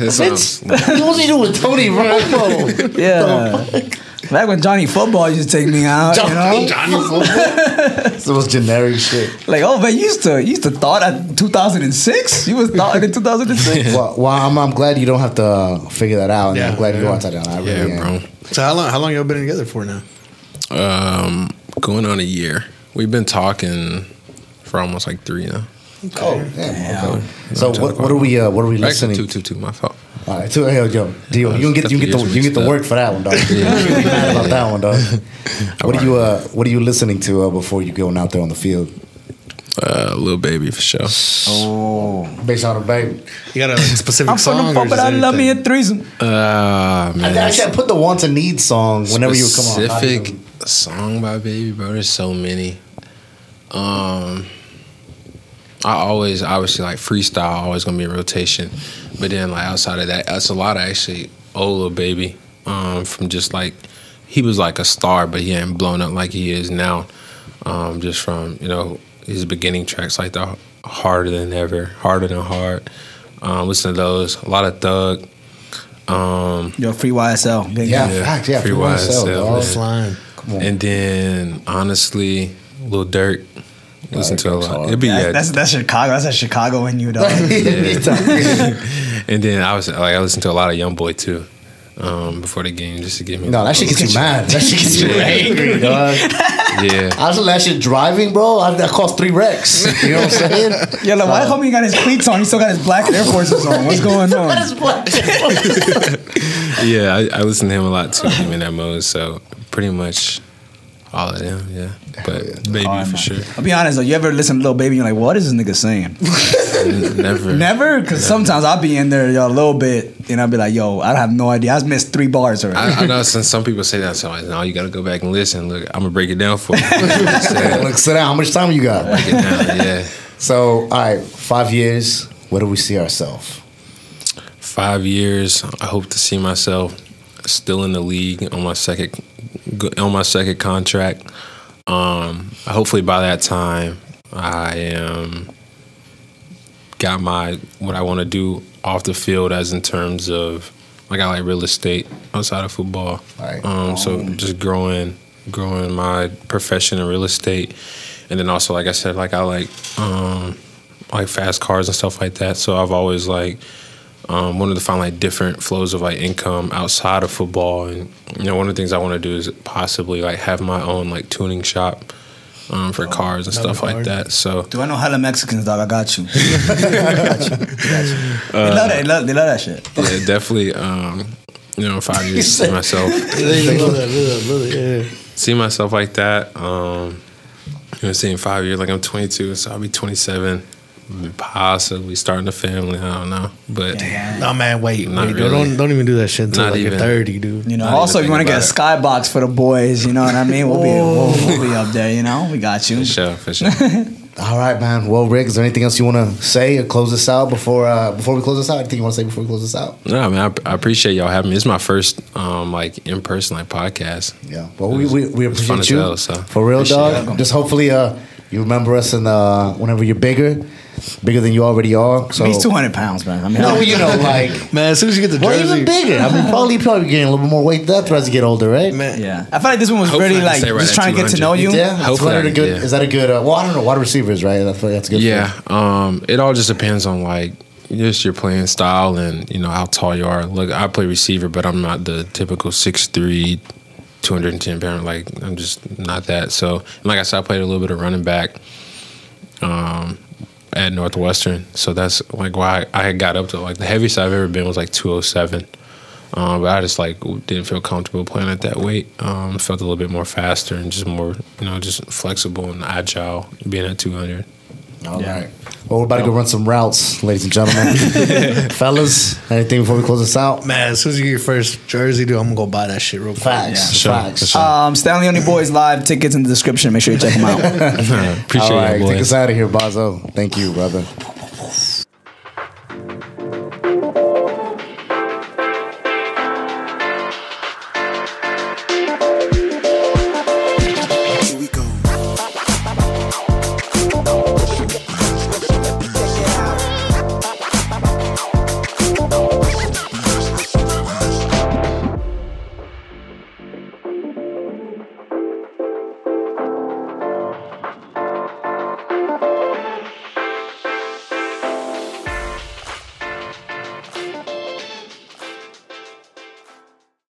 know? that's what I'm what was he doing with Tony [LAUGHS] Romo? Yeah. Back when Johnny Football used to take me out, you know? Johnny [LAUGHS] It was generic shit. Like, oh man, you used to you used to thought at 2006. You was thought in 2006. [LAUGHS] Well, well I'm, I'm glad you don't have to uh, figure that out. Yeah, I'm glad you yeah. don't have to. I really Yeah, am. bro. So how long how long y'all been together for now? Um, going on a year. We've been talking for almost like three now. Oh, yeah. Okay. So what, what are we uh, what are we Actually, listening? two, two, two. My fault. All right, two, yo, yo, deal. You can get you can get the you get the work for that one, dog. You be mad about that one, dog. What are you uh What are you listening to uh, before you going out there on the field? Uh, Lil Baby for sure. Oh, Based on a baby. You got a like, specific I'm from song the or pump, but I love me a anything? threesome. Uh, I, man. actually, I put the wants and needs song whenever you come on. Not Specific song by Baby Bro. There's so many. Um, I always obviously like freestyle always gonna be in rotation, but then like outside of that, that's a lot of actually old Lil Baby, um, from just like he was like a star, but he hadn't blown up like he is now, um, just from you know his beginning tracks like the harder than ever, harder than hard. Um, listen to those, a lot of Thug. Um, Yo, free YSL. Big Yeah, Yeah, facts. Yeah, free free YSL, YSL, dog. man. Flying. Come on. and then honestly, Lil Durk. Listen to a Durk's lot. It'd be yeah, That's that's Chicago. That's a Chicago in you, dog. [LAUGHS] [LAUGHS] And then I was like, I listened to a lot of YoungBoy too, um, before the game, just to get me. no, that shit gets you mad. That shit gets you [LAUGHS] angry, dog. Yeah, I was that shit driving, bro. I, that cost three wrecks. You know what I'm saying? Yeah, like, why the homie got his cleats on? He still got his black Air Forces on. What's going on? yeah. I, I listen to him a lot too. Him in that mode, so pretty much all of them. Yeah, but baby for man. sure. I'll be honest though. You ever listen to Lil Baby? and You're like, what is this nigga saying? [LAUGHS] Never. Never, because sometimes I'll be in there, yo, a little bit, and I'll be like, yo, I have no idea. I've missed three bars already. I, I know since some people say that, so I'm like, no, you got to go back and listen. Look, I'm gonna break it down for you. [LAUGHS] Look, sit down. How much time you got? Break it down, yeah. [LAUGHS] So, all right, five years. Where do we see ourselves? five years. I hope to see myself still in the league on my second on my second contract. Um, hopefully by that time, I am got my what I want to do off the field, as in terms of like I like real estate outside of football. Right. Um, so just growing, growing my profession in real estate, and then also like I said, like I like um, like fast cars and stuff like that. So I've always like um, wanted to find like different flows of like income outside of football, and you know one of the things I want to do is possibly like have my own like tuning shop um, for cars and that'd stuff like that. So Do I know hella Mexicans, dog? I got you. [LAUGHS] [LAUGHS] I got you. I got you. they love that. They love, they love that shit. yeah, definitely. Um, you know, in five years, [LAUGHS] see myself see myself like that. Um, you know, see in five years, like I'm 22, so I'll be 27, possibly starting a family. I don't know, but No man, wait, wait, really. don't don't even do that shit until Not like you're thirty, dude. You know, Not also, if you want to get a about skybox for the boys, you know what I mean? We'll be, we'll, we'll [LAUGHS] be up there, you know? We got you. for sure, for sure. [LAUGHS] All right, man. Well, Rick, is there anything else you want to say or close this out before uh, before we close this out? Anything you want to say before we close this out? No, man, I, I appreciate y'all having me. It's my first um like in person like podcast. Yeah. Well, we, we, we appreciate you hell, so for real, appreciate dog. it. Just hopefully, uh, you remember us, and uh, whenever you're bigger, bigger than you already are. So He's 200 pounds, man. I mean, No, you know, [LAUGHS] like Man, as soon as you get the jersey, well, jersey, even bigger. I mean, [LAUGHS] probably probably getting a little bit more weight depth as you get older, right? man, yeah. I feel like this one was Hopefully really like right just trying to get to know you. Yeah, that's Hopefully one of I the can- good. yeah. Is that a good? Uh, well, I don't know. Wide receivers, right? That's what that's good. Yeah, um, it all just depends on like just your playing style and you know how tall you are. Look, I play receiver, but I'm not the typical 6'3", 210 pound. Like I'm just not that. So, and like I said, I played a little bit of running back um, at Northwestern. So that's like why I, got up to like the heaviest I've ever been was like 207. Um, but I just like didn't feel comfortable playing at that weight. Um, felt a little bit more faster and just more, you know, just flexible and agile being at 200. All right. Well, we're about to go run some routes, ladies and gentlemen. [LAUGHS] [LAUGHS] Fellas, anything before we close this out? man, as soon as you get your first jersey, dude, I'm gonna go buy that shit real quick. Facts. For sure, Facts. for sure. Um, StanleyOni Boyz live tickets in the description. Make sure you check them out. [LAUGHS] Appreciate All right, you, take us out of here, Bazzo. Thank you, brother.